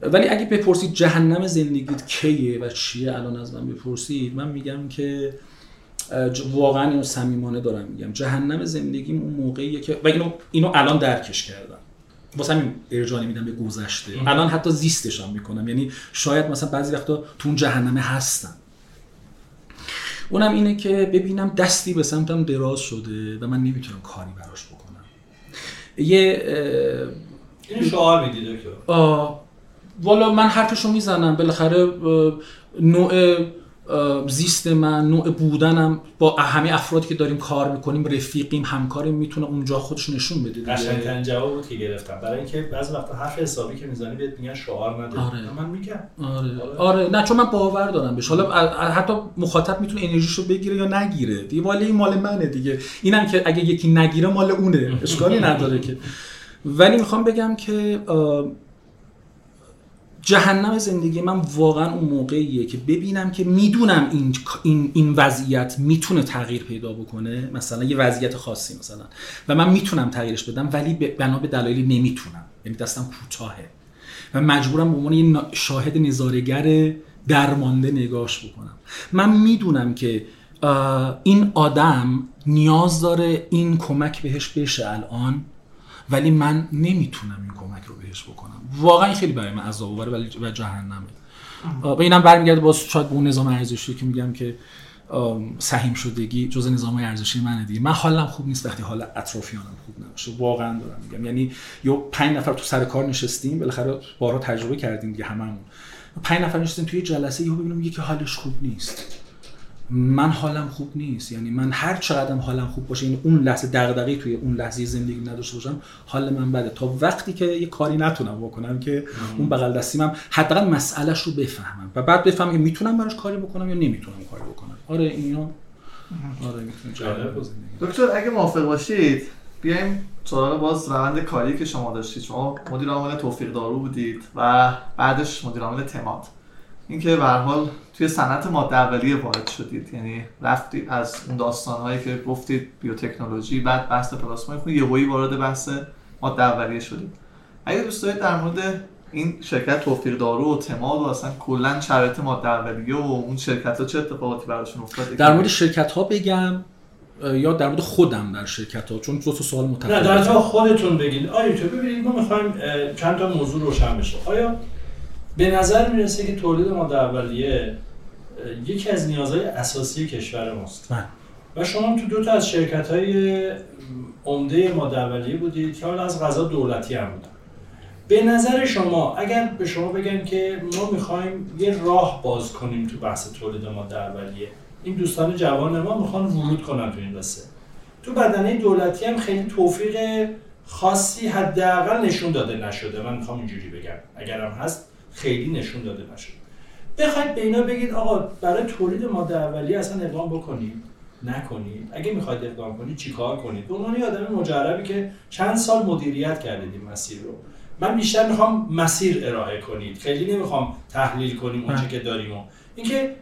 ولی اگه بپرسید جهنم زندگیت کیه و چیه الان از من بپرسید من میگم که واقعا اینو صمیمانه دارم میگم. جهنم زندگیم اون موقعیه که و اینو اینو الان درکش کردم. واسه همین ارجاع میدم به گذشته. الان حتی زیستش هم می‌کنم. یعنی شاید مثلا بعضی وقتا تو اون جهنمه هستم. اونم اینه که ببینم دستی به سمتم دراز شده و من نمی‌تونم کاری براش بکنم. یه این شعار میدی دکتر. والا من حرفشو می‌زنم. بالاخره نوع زیست من نوع بودنم با همه افرادی که داریم کار می‌کنیم رفیقیم همکاریم می‌تونه اونجا خودش نشون بده قشنگترین جواب بود که گرفتم. برای اینکه بعضی وقتا حرف حسابی که می‌زنی بهت میگن شعار نده. آره. من میگم. آره. آره. نه چون من باور دارم بهش. حالا حتی مخاطب می‌تونه انرژیشو بگیره یا نگیره. دیگه والا این مال منه دیگه. اینم که اگه یکی نگیره مال اونه. اشکالی نداره که. ولی می‌خوام بگم که جهنم زندگی من واقعا اون موقعیه که ببینم که می‌دونم این این این وضعیت می‌تونه تغییر پیدا بکنه. مثلا یه وضعیت خاصی مثلا. و من می‌تونم تغییرش بدم ولی بنا به دلایلی نمی‌تونم. یعنی دستم کوتاهه. و مجبورم به عنوان یه شاهد نظارگر درمانده نگاش بکنم. من می‌دونم که این آدم نیاز داره این کمک بهش بشه الان ولی من نمی‌تونم این کمک رو بهش بکنم. واقعا خیلی برای من عذاب آوره و جهنمه و اینم برمیگرده باز شاید به اون نظام ارزشی که میگم که سهیم شدگی جز نظام ارزشی منه دیگه. من حالم خوب نیست وقتی حال اطرافیانم خوب نباشه. واقعا دارم میگم. یعنی یه پنج نفر تو سر کار نشستیم بالاخره بارها تجربه کردیم دیگه هممون. پنج نفر نشستیم توی جلسه یهو ببینم یکی حالش خوب نیست. من حالم خوب نیست. یعنی من هر چقدرم حالم خوب باشه یعنی اون لحظه دغدغه توی اون لحظه زندگی نداشته باشم حال من بده. تا وقتی که یه کاری نتونم بکنم که اون بغل دستیمم حداقل مسئلهش رو بفهمم و بعد بفهمم که می‌تونم براش کاری بکنم یا نمی‌تونم کاری بکنم. آره اینا آره می‌تونه دکتر اگه موافق باشید بیایم سراغ باز روند کاری که شما داشتید. شما مدیر عامل توفیق دارو بودید و بعدش مدیر عامل تماد. اینکه به حال توی صنعت ماده اولیه وارد شدید. یعنی رفتید از اون داستان هایی که گفتید بیوتکنولوژی بعد بحث پلاسما خود یهویی وارد بحث ماده اولیه شدید. اگه دوست دارید در مورد این شرکت توفیق دارو و تماد و اصلا کلا شرایط ماده اولیه و اون شرکت ها چه اتفاقاتی براشون افتاد؟ در مورد شرکت ها بگم یا در مورد خودم در شرکت ها چون دو تا سوال متفاوته نه در خودتون بگید آیا تو ببینید ما می‌خوایم چند تا موضوع روشن بشه. آیا به نظر می‌رسه که تولید ماده اولیه یکی از نیازهای اساسی کشور ماست. من. و شما تو دو تا از شرکت های عمده ماده اولیه بودید که حالا از غذا دولتی هم بودن. به نظر شما اگر به شما بگن که ما می‌خوایم یه راه باز کنیم تو بحث تولید ماده اولیه این دوستان جوان ما می‌خوان ورود کنن تو این قصه. تو بدنه دولتی هم خیلی توفیق خاصی حداقل نشون داده نشده. من می‌خوام اینجوری بگم. اگرم هست خیلی نشون داده نشد بخواید به اینا بگید آقا برای تولید ماده اولیه اصلا اقدام بکنید. نکنید. اگه می‌خواید اقدام کنید چیکار کنید؟ به عنوان آدم مجربی که چند سال مدیریت کردید این مسیر رو. من بیشتر می‌خوام مسیر ارائه کنید. خیلی نمی‌خوام تحلیل کنیم اونچه که داریم و. اینکه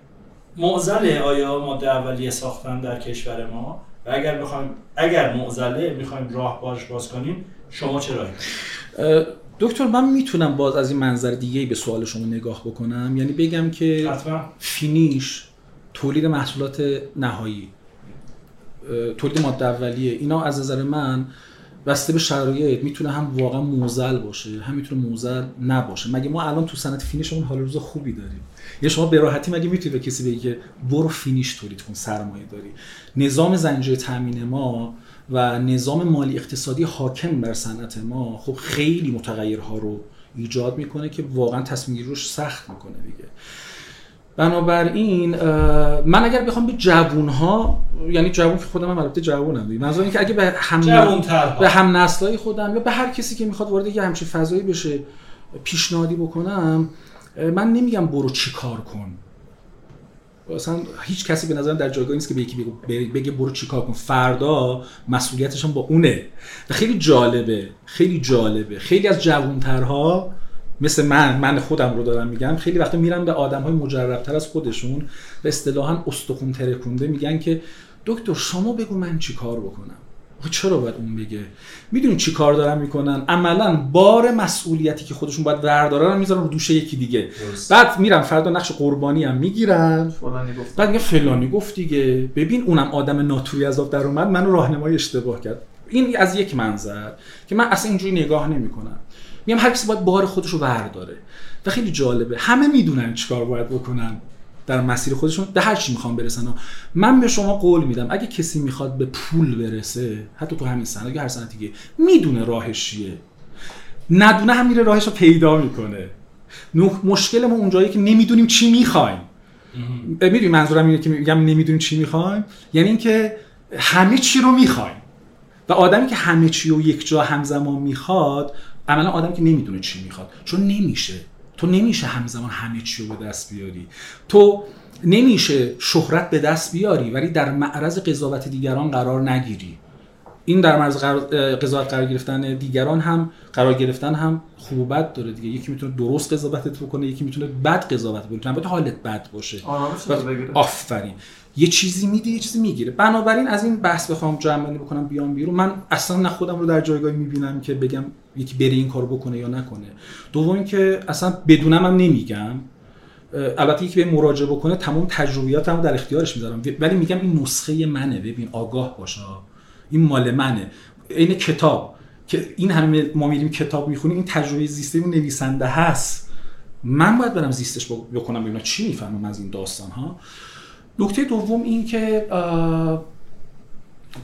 معضل آیا ماده اولیه ساختن در کشور ما؟ و اگر بخوایم اگر معضله می‌خوایم راه باش باز کنیم شما چه راهی دکتر من می‌تونم باز از این منظر دیگه به سوال شما نگاه بکنم؟ یعنی بگم که finish تولید محصولات نهایی تولید ماده اولیه اینا از نظر من بسته به شرایط می‌تونه هم واقعا معضل باشه هم می‌تونه معضل نباشه. مگه ما الان تو صنعت finish مون حال روز خوبی داریم؟ یا شما به راحتی مگه می‌تونی به کسی بگی که برو finish تولید کن سرمایه داری؟ نظام زنجیره تامین ما و نظام مالی اقتصادی حاکم بر صنعت ما خب خیلی متغیرها رو ایجاد می‌کنه که واقعا تصمیم روش سخت می‌کنه دیگه. بنابراین من اگر بخوام به جوون ها یعنی جوون که خودم هم البته جوونم دیگه. منظور که اگه به هم به هم نسلای خودم یا به هر کسی که می‌خواد وارد یه همچین فضایی بشه پیشنهادی بکنم من نمیگم برو چی کار کن. اصلا هیچ کسی به نظرم در جایگاهی نیست که به یکی بگه برو چیکار کن. فردا مسئولیتش با اونه. و خیلی جالبه. خیلی جالبه. خیلی از جوانترها مثل من من خودم رو دارم میگم خیلی وقتا میرن به آدم های مجربتر از خودشون و اصطلاحا استخون ترکونده میگن که دکتر شما بگو من چیکار بکنم؟ چرا باید اون بگه؟ می‌دونین چی کار دارن می‌کنن؟ عملا بار مسئولیتی که خودشون باید بردارن رو می‌ذارن رو دوش یکی دیگه. بعد میرن فردا نقش قربانی هم می‌گیرن. بعد میگه فلانی گفت دیگه. ببین اونم آدم ناتوری از در اومد منو راهنمای اشتباه کرد. این از یک منظر که من اصلا اینجوری نگاه نمی‌کنم. میگم هر کسی باید بار خودش رو برداره و خیلی جالبه. همه می‌دونن چیکار باید بکنن. در مسیر خودشون به هر چی می‌خوام برسن. من به شما قول میدم اگه کسی می‌خواد به پول برسه حتی تو همین سنت یا هر سنت دیگه می‌دونه راهش چیه. ندونه هم میره راهش رو پیدا می‌کنه. مشکل ما اونجایی که نمی‌دونیم چی می‌خوایم. می‌دونی منظورم اینه که میگم نمی‌دونیم چی می‌خوایم؟ یعنی اینکه همه چی رو می‌خوایم. و آدمی که همه چی رو یک جا همزمان می‌خواد عملا آدمی که نمی‌دونه چی می‌خواد. چون نمیشه. تو نمیشه همزمان همه چی رو به دست بیاری. تو نمیشه شهرت به دست بیاری ولی در معرض قضاوت دیگران قرار نگیری. این در مرز قضاوت قرار گرفتن دیگران هم قرار گرفتن هم خوب و بد داره دیگه. یکی می‌تونه درست قضاوتت بکنه یکی می‌تونه بد قضاوت بکنه. البته حالت بد باشه. آفرین. یه چیزی میده یه چیزی می‌گیره. بنابراین از این بحث بخوام جمع بکنم بیام بیرون. من اصلا نه خودم رو در جایگاهی می‌بینم که بگم یکی بری این کارو بکنه یا نکنه. دوم که اصلا بدونم هم نمیگم. البته یکی به مراجعه بکنه تمام تجربیاتمو در اختیارش می‌ذارم. ولی میگم این نسخه منه. ببین آگاه باشه این مال منه. این کتاب که این همه ما میریم کتاب می‌خونیم این تجربه زیسته نویسنده هست. من باید برم زیستش بکنم ببینم چی می‌فهمم از این داستان ها. نکته دوم این که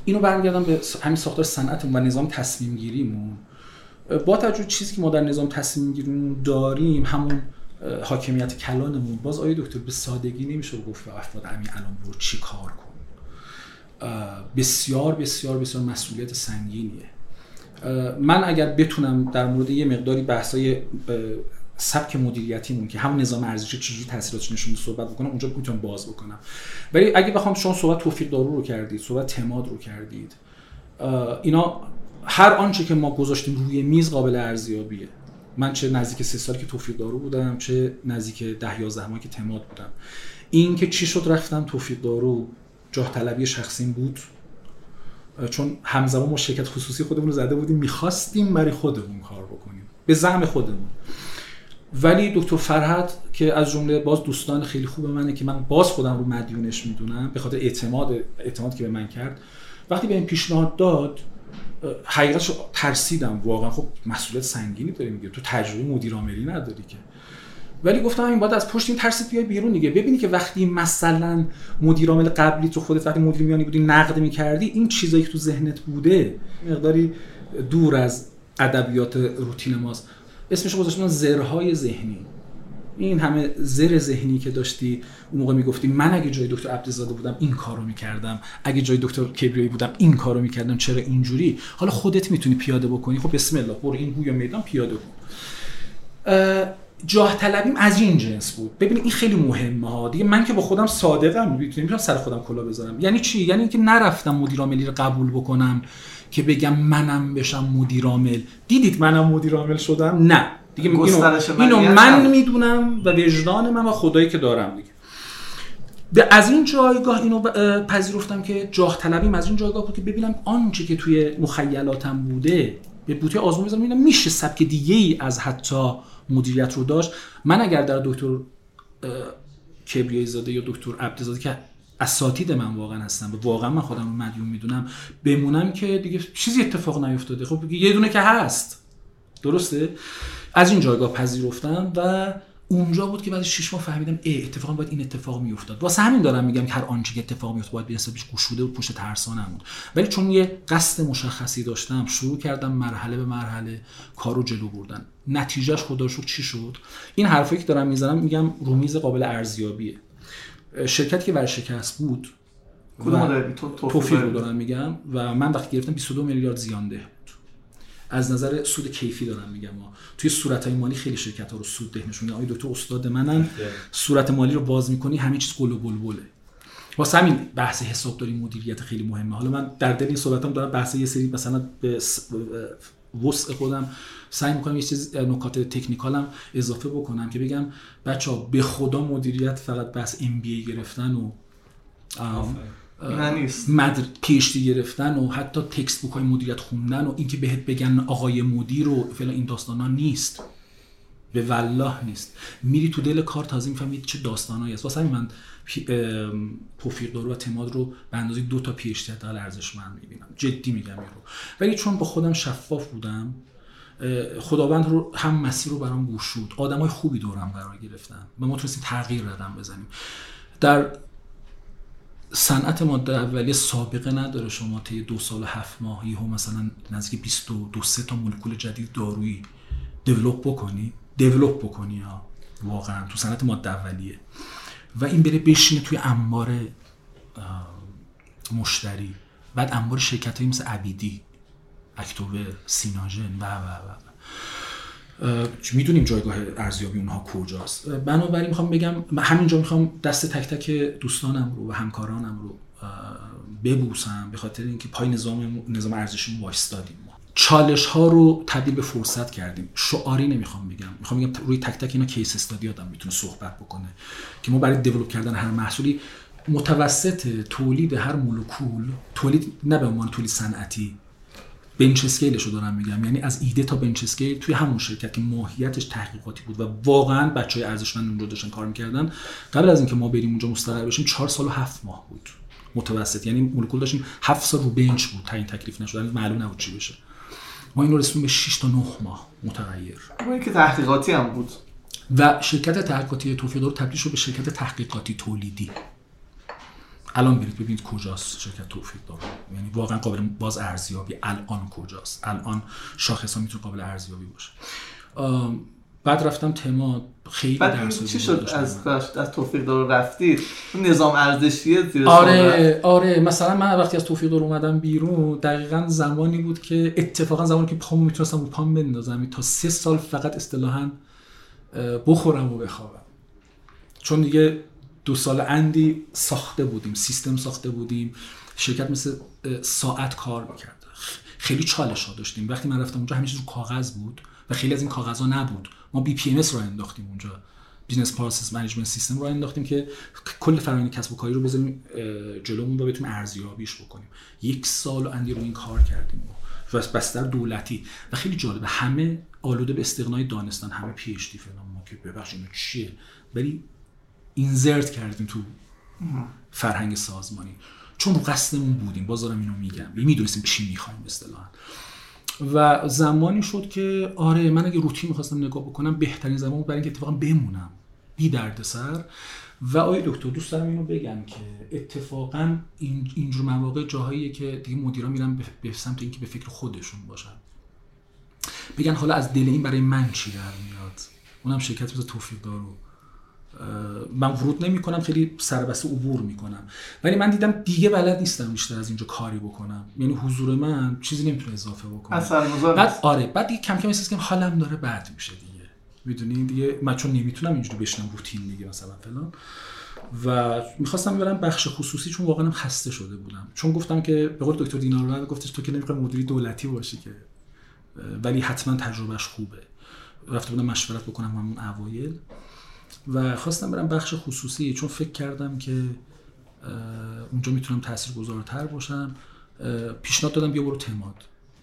اینو برمیگردم به همین ساختار صنعت و نظام تصمیم گیریمون با توجه چیزی که ما در نظام تصمیم گیریمون داریم همون حاکمیت کلانمون باز آیا دکتر به سادگی نمیشه گفت به افراد همین الان برو چی کار کن. بسیار بسیار بسیار مسئولیت سنگینیه. من اگر بتونم در مورد یه مقداری بحثای سبک مدیریتیمون که همون نظام ارزشی چجوری تاثیراتش نشون صحبت بکنم اونجا می‌تونم باز بکنم. ولی اگه بخوام شما صحبت توفیق دارو رو کردید صحبت تماد رو کردید اینا هر آنچه که ما گذاشتیم روی میز قابل ارزیابیه. من چه نزدیک سه سال که توفیق دارو بودم چه نزدیک ده یازده ماه که تماد بودم. این که چی شد رفتم توفیق دارو جاه طلبی شخصیم بود. چون همزمان ما شرکت خصوصی خودمون رو زده بودیم می‌خواستیم برای خودمون کار بکنیم. به زعم خودمون. ولی دکتر فرهد که از جمله باز دوستان خیلی خوب منه که من باز خودم رو مدیونش می‌دونم به خاطر اعتماد اعتماد که به من کرد وقتی به این پیشنهاد داد حقیقتش ترسیدم واقعا. خب مسئولیت سنگینی داری میگه. تو تجربه مدیر عاملی نداری که. ولی گفتم این باید از پشت این ترس بیای بیرون دیگه. ببینی که وقتی مثلا مدیر عامل قبلی تو خودت وقتی مدیر میانی بودی نقد می‌کردی این چیزایی که تو ذهنت بوده مقداری دور از ادبیات روتین ماست. اسمش گذاشتم زرهای ذهنی. این همه زر ذهنی که داشتی اون موقع می‌گفتی من اگه جای دکتر عبدزاده بودم این کارو می‌کردم. اگه جای دکتر کبریایی بودم این کارو می‌کردم. چرا اینجوری؟ حالا خودت می‌تونی پیاده بکنی. خب بسم الله برو این بویا میدان پیاده کن. جاه طلبیم از این جنس بود. ببینید این خیلی مهمه ها. دیگه من که با خودم صادقم می‌تونم سر خودم کلا بذارم. یعنی چی؟ یعنی اینکه نرفتم مدیر عاملی رو قبول بکنم که بگم منم بشم مدیر عامل. دیدید منم مدیر عامل شدم؟ نه. دیگه اینو, اینو من می‌دونم و وجدان من و خدایی که دارم دیگه به از این جایگاه اینو پذیرفتم که جاه طلبیم. از این جایگاه بود که ببینم آنچه که توی مخیلاتم بوده به بوته آزمون بزنم ببینم میشه سبک دیگه ای از حتی مدیریت رو داشت. من اگر در دکتر کبریایی زاده یا دکتر عبدزاده که اساتید من واقعا هستم واقعا من خودم رو مدیون می‌دونم بمونم که دیگه چیزی اتفاق نیفتاده. خب یه دونه که هست. درسته؟ از این جایگاه پذیرفتم و اونجا بود که بعد شش ماه فهمیدم ای اتفاقا باید این اتفاق میافتاد. واسه همین دارم میگم که هر آنچه که اتفاق میفته باید به حسابش گشوده و پشت ترسانم بود. ولی چون یه قصد مشخصی داشتم شروع کردم مرحله به مرحله کارو جلو بردن. نتیجهش خدا شد چی شد؟ این حرفایی که دارم می‌زنم میگم رومیز قابل ارزیابیه. شرکتی که ورشکست بود توفیق رو دارم میگم و من وقتی گرفتم 22 میلیارد زیانده. از نظر سود کیفی دارم میگم. ما توی صورت های مالی خیلی شرکت ها رو سود ده نشون میدن. دکتر استاد منن صورت مالی رو باز می‌کنی همه چیز گل و بلبله. واسه همین بحث حسابداری مدیریت خیلی مهمه. حالا من در دل این صحبتام دارم بحث یه سری مثلا به وسع خودم سعی می‌کنم یه چیز نکات تکنیکالم اضافه بکنم که بگم بچه ها به خدا مدیریت فقط بحث ام گرفتن و مدر پیشتی گرفتن و حتی تکست بوک های مدیریت خوندن و اینکه بهت بگن آقای مدیر و فعلا این داستان ها نیست. به والله نیست. میری تو دل کار تازه می‌فهمی چه داستانایی است. واسه من توفیق دارو و تماد رو به اندازه دو تا پی اچ ارزش من می‌بینم. جدی میگم این رو. ولی چون با خودم شفاف بودم خداوند رو هم مسیر رو برام گشود. آدمای خوبی دورم قرار گرفتن. و ما تونستیم تغییر دادم بزنیم. در صنعت ماده اولیه سابقه نداره شما طی دو سال و هفت ماهی هم مثلا نزدیک 22 سه تا مولکول جدید دارویی دیولپ بکنی دیولپ بکنی ها. واقعا تو صنعت ماده اولیه. و این بره بشینه توی انبار مشتری. بعد انبار شرکت هایی مثل عبیدی اکتوبر سیناژن و و و. می‌دونیم جایگاه ارزیابی اونها کجاست. بنابراین می‌خوام بگم همینجا می‌خوام دست تک تک دوستانم رو و همکارانم رو ببوسم به خاطر اینکه پای نظام نظام ارزشی وایستادیم ما. چالش ها رو تبدیل به فرصت کردیم. شعاری نمی‌خوام بگم. می‌خوام بگم روی تک تک اینا کیس استادی آدم می‌تونه صحبت بکنه که ما برای دیولپ کردن هر محصولی متوسط تولید هر مولکول تولید نه به عنوان تولید صنعتی بنچ اسکیلش رو دارم میگم. یعنی از ایده تا بنچ اسکیل توی همون شرکت که ماهیتش تحقیقاتی بود و واقعا بچه های ارزشمند اونجا داشتن کار می‌کردن قبل از اینکه ما بریم اونجا مستقر بشیم چهار سال و هفت ماه بود. متوسط. یعنی مولکول داشتیم هفت سال رو بنچ بود تا این تکلیف نشد. معلوم نبود چی بشه. ما این رو رسیدیم به 6 تا 9 ماه متغیر. که تحقیقاتی هم بود. و شرکت تحقیقاتی توفیق رو تبدیل شد به شرکت تحقیقاتی تولیدی. الان برید ببینید کجاست شرکت توفیق داره یعنی واقعا قابل باز ارزیابی الان کجاست. الان شاخص ها می‌تونه قابل ارزیابی باشه. بعد رفتم تما خیلی درس چی شد؟ از از توفیق دار رفتید؟ نظام ارزشی زیر آره آره مثلا من وقتی از توفیق دار اومدم بیرون دقیقا زمانی بود که اتفاقا زمانی که پامو می‌تونستم رو پام بندازم. تا سه سال فقط اصطلاحا بخورم و بخوابم. چون دیگه دو سال اندی ساخته بودیم سیستم ساخته بودیم. شرکت مثل ساعت کار می‌کرد. خیلی چالش ها داشتیم. وقتی من رفتم اونجا همیشه رو کاغذ بود و خیلی از این کاغذ ها نبود. ما BPM رو انداختیم اونجا. business process management system رو انداختیم که کل فرآیند کسب و کاری رو بذاریم جلومون و بتونیم ارزیابیش بکنیم. یک سال اندی رو این کار کردیم و بستر دولتی. و خیلی جالبه همه آلوده به استقنای دانستان همه پی اچ دی فلان ما که ببخشید چیه؟ ولی اینزرت کردیم تو فرهنگ سازمانی. چون رو قصدمون بودیم بازارم اینو میگم. می‌دونستیم چی می‌خوایم اصطلاحا. و زمانی شد که آره من اگه روتین می‌خواستم نگاه بکنم بهترین زمان بود برای اینکه اتفاقا بمونم. بی دردسر. و آیا دکتر دوست دارم اینو بگم که اتفاقا این اینجور مواقع جاهاییه که دیگه مدیرا میرن به سمت اینکه به فکر خودشون باشن. بگن حالا از دل این برای من چی در میاد؟ اونم شرکت مثل توفیق دارو. من ورود نمی کنم خیلی سربسته عبور می‌کنم. ولی من دیدم دیگه بلد نیستم بیشتر از اینجا کاری بکنم. یعنی حضور من چیزی نمی‌تونه اضافه بکنه. بعد آره بعد دیگه کم کم احساس که حالم داره بد میشه دیگه. می‌دونی؟ دیگه من چون نمی‌تونم اینجوری بشنم روتین دیگه مثلا فلان. و می‌خواستم برم بخش خصوصی چون واقعا خسته شده بودم. چون گفتم که به قول دکتر دینار گفتش تو که نمی‌خوای مدیری دولتی باشی که. ولی حتما تجربهش خوبه. رفته بودم مشورت بکنم همون اوایل. و خواستم برم بخش خصوصی چون فکر کردم که اونجا می‌تونم تاثیرگذارتر باشم. پیشنهاد دادم بیا برو تماد.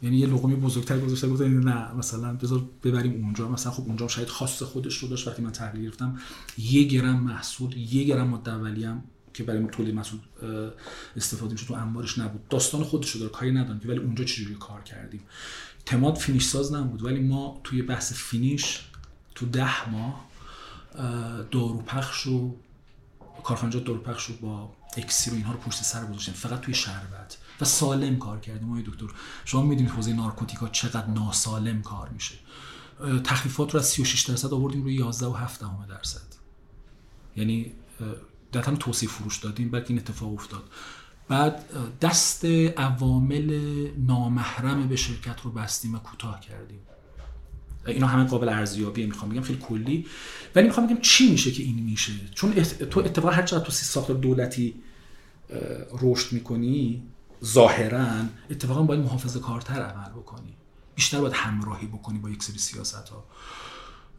یعنی یه لقمه بزرگتر گذاشته گفتم نه مثلا بذار ببریم اونجا. مثلا خب اونجا شاید خاص خودش رو داشت. وقتی من تحلیل گرفتم یه گرم محصول یه گرم ماده اولیه‌ام که برای تولید محصول استفاده میشه تو انبارش نبود. داستان خودش رو داره کاری ندارم ولی اونجا چجوری کار کردیم. تماد finish ساز نبود ولی ما توی بحث finish تو ده ماه داروپخش و کارخانجات داروپخش رو با اکسیر و اینها رو پشت سر گذاشتیم فقط توی شربت. و سالم کار کردیم آقای دکتر. شما می‌دونید حوزه narcotic ا چقدر ناسالم کار میشه. تخفیفات رو از 36 درصد آوردیم روی 11 و 7 درصد. یعنی در توسعه فروش دادیم بعد این اتفاق افتاد. بعد دست عوامل نامحرم به شرکت رو بستیم و کوتاه کردیم. اینا همه قابل ارزیابیه می‌خوام بگم خیلی کلی. ولی می‌خوام بگم چی میشه که این میشه؟ چون تو اتفاقا هر چقدر تو ساختار دولتی رشد می‌کنی ظاهرا اتفاقا باید محافظه کارتر عمل بکنی. بیشتر باید همراهی بکنی با یک سری سیاست ها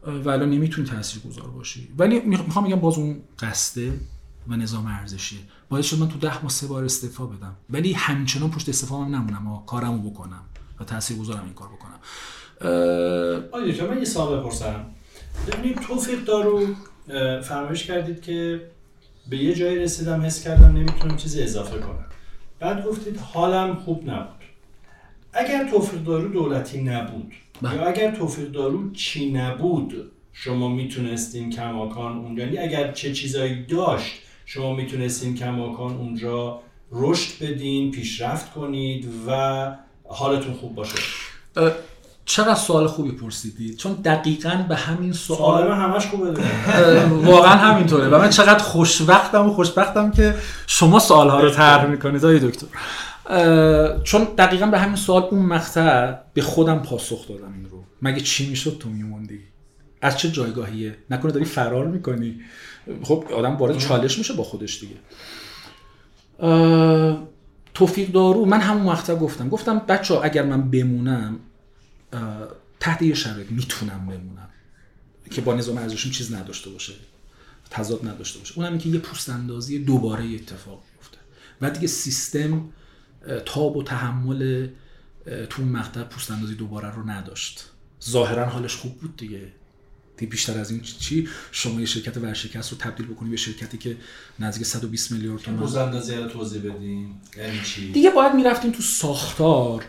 و الان نمی‌تونی تاثیر گذار باشی. ولی می‌خوام بگم باز اون قصده و نظام ارزشیه. باید شد من تو ده ماه سه بار استعفا بدم. ولی همچنان پشت استعفا هم نمونم و کارمو بکنم و تاثیر گذارم این کار بکنم. آیا من یه سوال بپرسم. ببینید توفیق دارو فرمایش کردید که به یه جایی رسیدم حس کردم نمی‌تونم چیزی اضافه کنم. بعد گفتید حالم خوب نبود. اگر توفیق دارو دولتی نبود بله. یا اگر توفیق دارو چی نبود شما می‌تونستین کماکان اونجا یعنی اگر چه چیزایی داشت شما می‌تونستین کماکان اونجا رشد بدین پیشرفت کنید و حالتون خوب باشه. چقدر سوال خوبی پرسیدید چون دقیقا به همین سوال سوال همش خوبه واقعا همینطوره. و من چقدر خوشبختم و خوشبختم که شما سوالها رو طرح می‌کنید آقای دکتر. چون دقیقا به همین سوال اون مقطع به خودم پاسخ دادم این رو. مگه چی می‌شد تو میموندی؟ از چه جایگاهیه؟ نکنه داری فرار می‌کنی؟ خب آدم وارد چالش میشه با خودش دیگه. توفیق دارو. من همون وقتا گفتم. گفتم بچه اگر من بمونم تحت یه شرایط می‌تونم بمونم. که با نظام ارزشیم چیز نداشته باشه تضاد نداشته باشه. اونم که یه پوست اندازی دوباره اتفاق میفته و دیگه سیستم تاب و تحمل تو اون مقطع پوست اندازی دوباره رو نداشت. ظاهرا حالش خوب بود دیگه. بیشتر از این چی؟ شما یه شرکت ورشکست رو تبدیل بکنی به شرکتی که نزدیک 120 میلیارد تومان روز اندازی رو توضیح بدین. یعنی چی؟ دیگه باید می‌رفتیم تو ساختار.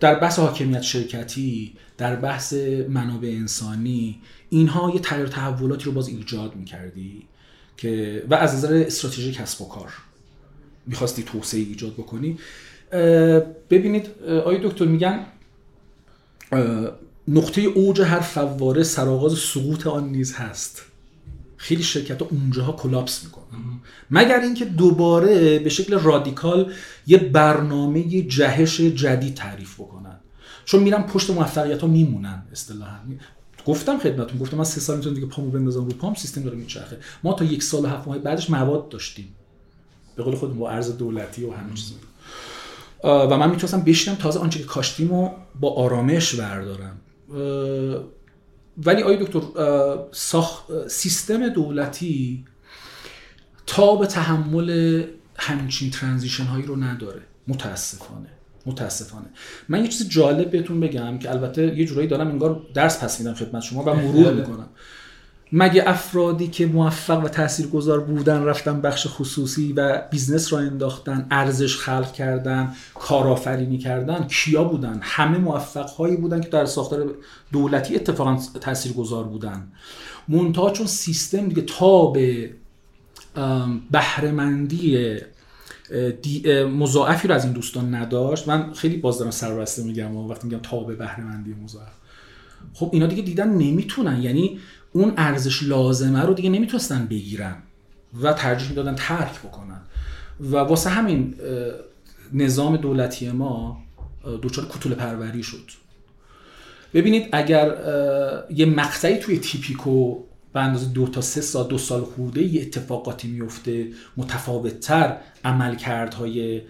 در بحث حاکمیت شرکتی در بحث منابع انسانی اینها یه تغییر تحولاتی رو باز ایجاد می‌کردی که و از نظر استراتژی کسب و کار می‌خواستی توسعه ایجاد بکنی. ببینید آقای دکتر میگن نقطه اوج هر فواره سرآغاز سقوط آن نیز هست. خیلی شرکت ها اونجاها کلاپس می‌کنن. مگر اینکه دوباره به شکل رادیکال یه برنامه جهش جدید تعریف بکنن؟ چون میرن پشت موفقیت ها میمونن اصطلاحا. گفتم خدمتتون گفتم من سه سال می‌تونم دیگه پامو بندازم رو پام سیستم داره میچرخه. ما تا یک سال و هفت ماه بعدش مواد داشتیم. به قول خود با ارز دولتی و همه چیز. و من می‌تونستم بشینم تازه آنچه که کاشتیم و با آرامش بردارم. ولی آیا دکتر ساخ... سیستم دولتی تا به تحمل همچین ترانزیشن هایی رو نداره. متاسفانه. متاسفانه. من یه چیز جالب بهتون بگم که البته یه جورایی دارم انگار درس پس میدم خدمت شما و مرور بله. می‌کنم. مگه افرادی که موفق و تاثیرگذار بودن رفتن بخش خصوصی و business را انداختن ارزش خلق کردن کارآفرینی کردن کیا بودن؟ همه موفق هایی بودن که در ساختار دولتی اتفاقا تاثیرگذار بودن. منتها چون سیستم دیگه تاب بهره‌مندی مضاعفی رو از این دوستان نداشت. من خیلی باز دارم سربسته میگم وقتی میگم تاب بهره‌مندی مضاعف. خب اینا دیگه دیدن نمی‌تونن. یعنی اون ارزش لازمه رو دیگه نمی‌تونستن بگیرن و ترجیح می‌دادن ترک بکنن. و واسه همین نظام دولتی ما دچار کتول پروری شد. ببینید اگر یه مقطعی توی تیپیکو به اندازه دو تا سه سال دو سال خورده یه اتفاقاتی میفته متفاوتتر عملکردهای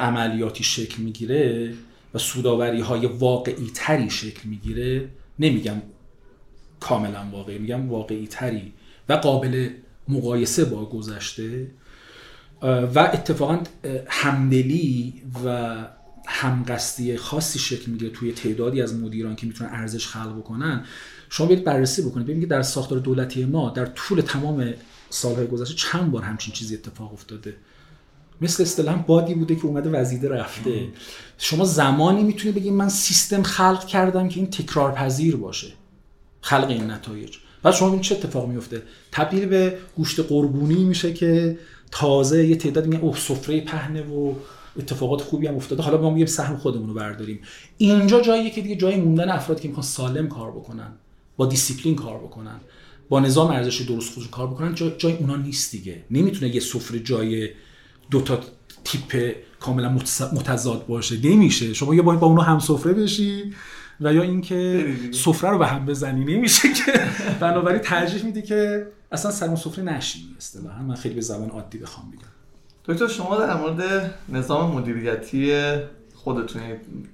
عملیاتی شکل می‌گیره و سوداوری های واقعی تری شکل می‌گیره نمیگم کاملا واقعی. میگم واقعی تری و قابل مقایسه با گذشته. و اتفاقا همدلی و همقصدی خاصی شکل می‌گیره توی تعدادی از مدیران که می‌تونن ارزش خلق بکنن. شما باید بررسی بکنید. ببینید که در ساختار دولتی ما در طول تمام سالهای گذشته چند بار همچین چیزی اتفاق افتاده. مثل اصطلاحا بادی بوده که اومده وزیده رفته. شما زمانی می‌تونید بگید من سیستم خلق کردم که این تکرار پذیر باشه. خلق این نتایج. بعد شما این چه اتفاق میفته. تبدیل به گوشت قربونی میشه که تازه یه تعداد میگن اوه سفره پهنه و اتفاقات خوبی هم افتاده. حالا ما میگیم سهم خودمون رو برداریم. اینجا جاییه که دیگه جای موندن افرادی که می‌خوان سالم کار بکنن با دیسیپلین کار بکنن با نظام ارزشی درست خود کار بکنن جای, جای اونا نیست دیگه. نمی‌تونه یه سفره جای دو تا تیپ کاملا متضاد باشه. نمیشه. شما یه با اونو هم سفره بشی و یا اینکه سفره رو به هم بزنی نمیشه که. بنابراین ترجیح میدی که اصلا سر سفره نشینی اصطلاحا. من خیلی به زبان عادی بخوام بگم. دکتر شما در مورد نظام مدیریتی خودتون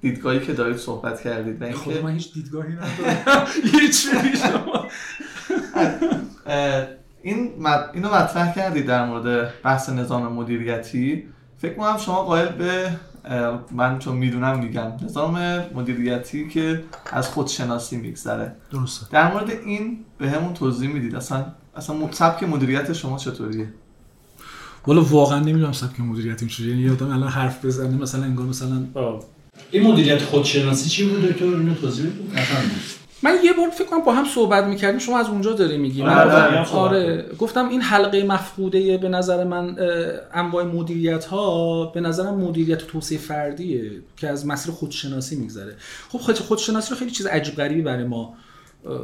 دیدگاهی که دارید صحبت کردید و خود من هیچ دیدگاهی ندارم. (laughs) هیچ شما. این اینو مطرح کردید در مورد بحث نظام مدیریتی. فکر کنم شما قائل به من چون می‌دونم میگم. نظام مدیریتی که از خودشناسی میگذره. درسته. در مورد این به همون توضیح می‌دید. اصلا اصلا سبک مدیریت شما چطوریه؟ والا واقعا نمی‌دونم سبک مدیریت این چجوریه. یه آدم الان حرف بزنه مثلا انگار مثلا این مدیریت خودشناسی چی بود دکتر اینو توضیح بدید؟ من یه بار فکر کنم با هم صحبت می‌کردیم شما از اونجا داری میگی من آره, آره گفتم این حلقه مفقوده به نظر من انواع مدیریت ها به نظرم مدیریت توسعه فردیه که از مسیر خودشناسی میگذره. خب خودشناسی رو خیلی چیز عجیب غریبی برای ما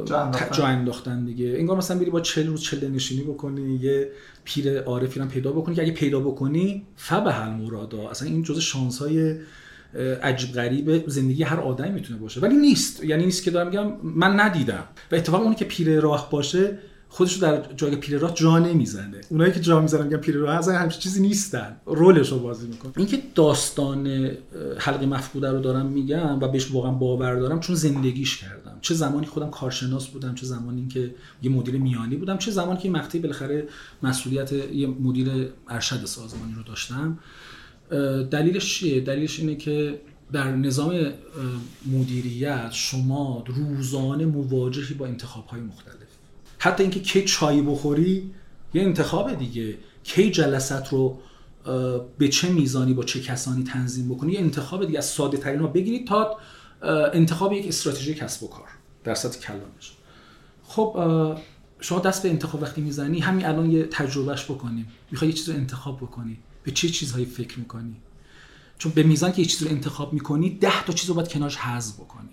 جا انداختن. دیگه. انگار مثلا بری با 40 روز چله نشینی بکنی یه پیر عارفی رو پیدا بکنی که اگه پیدا بکنی فبه مرادا. اصلا این جزء شانس های عجیب غریب زندگی هر آدمی می‌تونه باشه. ولی نیست. یعنی نیست که دارم میگم من ندیدم. و اتفاقا اونی که پیر راه باشه خودش در جای پیرراه جا نمی‌زنه. اونایی که جا می‌زنن میگن پیرراه از همچین چیزی نیستن. رولش رو بازی می‌کنه اینکه داستان حلقه مفقوده رو دارم میگم و بهش واقعا باور دارم چون زندگیش کردم. چه زمانی خودم کارشناس بودم چه زمانی که یه مدیر میانی بودم چه زمانی که مقطعی بالاخره مسئولیت یه مدیر ارشد سازمانی رو داشتم. دلیلش چیه؟ دلیلش اینه که در نظام مدیریت شما روزانه مواجهی با انتخاب های مختلف. حتی اینکه کی چای بخوری یه انتخاب دیگه. کی جلسات رو به چه میزانی با چه کسانی تنظیم بکنی یه انتخاب دیگه. از ساده ترین ها بگیرید تا انتخاب یک استراتژی کسب و کار. در سطح کلانش. خب شما دست به انتخاب وقتی می‌زنی همین الان یه تجربهش بکنیم. می‌خوای یه چیز رو انتخاب بکنی. به چه چیزهایی فکر می‌کنی؟ چون به میزان که یه چیز رو انتخاب می‌کنی ده تا چیز رو باید کنارش حذف بکنی.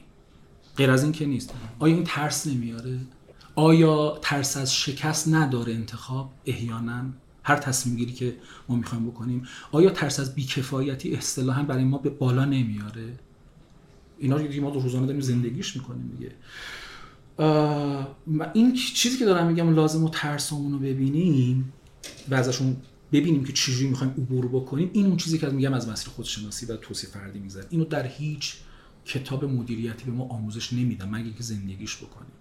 غیر از این که نیست. آیا این ترس نمیاره؟ آیا ترس از شکست نداره انتخاب؟ احیانا. هر تصمیم گیری که ما می‌خوایم بکنیم. آیا ترس از بیکفایتی اصطلاحا برای ما به بالا نمیاره؟ اینا رو ما روزانه داریم زندگیش می‌کنیم دیگه. این چیزی که دارم میگم لازم و ترسمون رو ببینیم و ازشون ببینیم که چجوری می‌خوایم عبور بکنیم. این اون چیزی که میگم از مسیر خودشناسی و توصیف فردی می‌ذارم اینو در هیچ کتاب مدیریتی به ما آموزش نمیدم مگه که زندگیش بکنیم.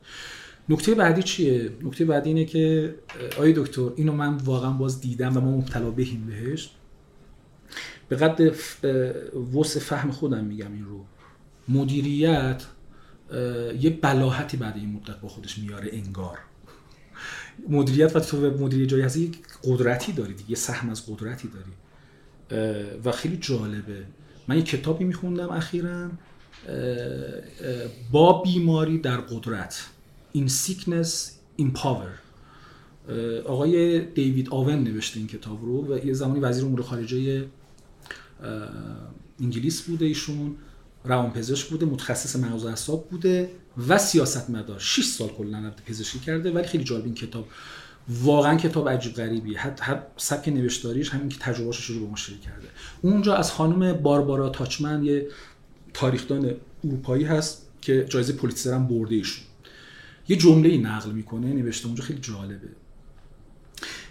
نکته بعدی چیه؟ نکته بعدی اینه که آی دکتر اینو من واقعا باز دیدم و ما مبتلا بهیم بهش. به قد وس فهم خودم میگم این رو. مدیریت یه بلاحتی بعد این مدت با خودش میاره انگار. مدیریت و تو مدیریت جایی هستی یک قدرتی داری یه سهم از قدرتی داری. و خیلی جالبه. من یه کتابی میخوندم اخیرا با بیماری در قدرت In Sickness in Power. آقای دیوید آون نوشته این کتاب رو و یه زمانی وزیر امور خارجه انگلیس بوده ایشون. روانپزشک بوده متخصص مغز و اعصاب بوده و سیاستمدار. 6 سال کلا پزشکی کرده ولی خیلی جالب این کتاب. واقعا کتاب عجیب غریبیه. حتی حت سبک نوشتاریش همین که تجربه‌اش رو با ما کرده. اونجا از خانم باربارا تاچمن یه تاریخدان اروپایی هست که جایزه پولیتزر هم برده ایشون. یه جمله ای نقل می‌کنه نوشته اونجا خیلی جالبه.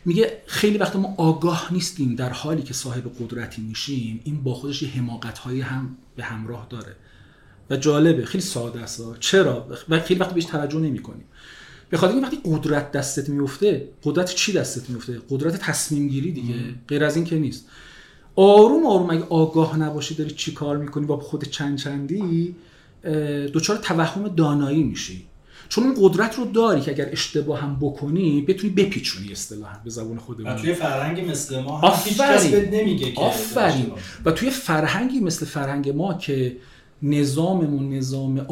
میگه خیلی وقت ما آگاه نیستیم در حالی که صاحب قدرتی میشیم این با خودش یه حماقت هایی هم به همراه داره. و جالبه خیلی ساده است. چرا؟ و خیلی وقت بهش توجه نمی‌کنیم. به خاطر وقتی قدرت دستت میفته قدرت چی دستت میفته قدرت تصمیم گیری دیگه غیر از این که نیست. آروم آروم اگه آگاه نباشی داری چی کار می‌کنی؟ با خود چند چندی دچار توهم دانایی میشی. چون اون قدرت رو داری که اگر اشتباه هم بکنی بتونی بپیچونی اصطلاحا به زبون خودمون توی فرهنگ مثل ما کس نمیگه که آفرین. و توی فرهنگی مثل فرهنگ ما که نظاممون نظام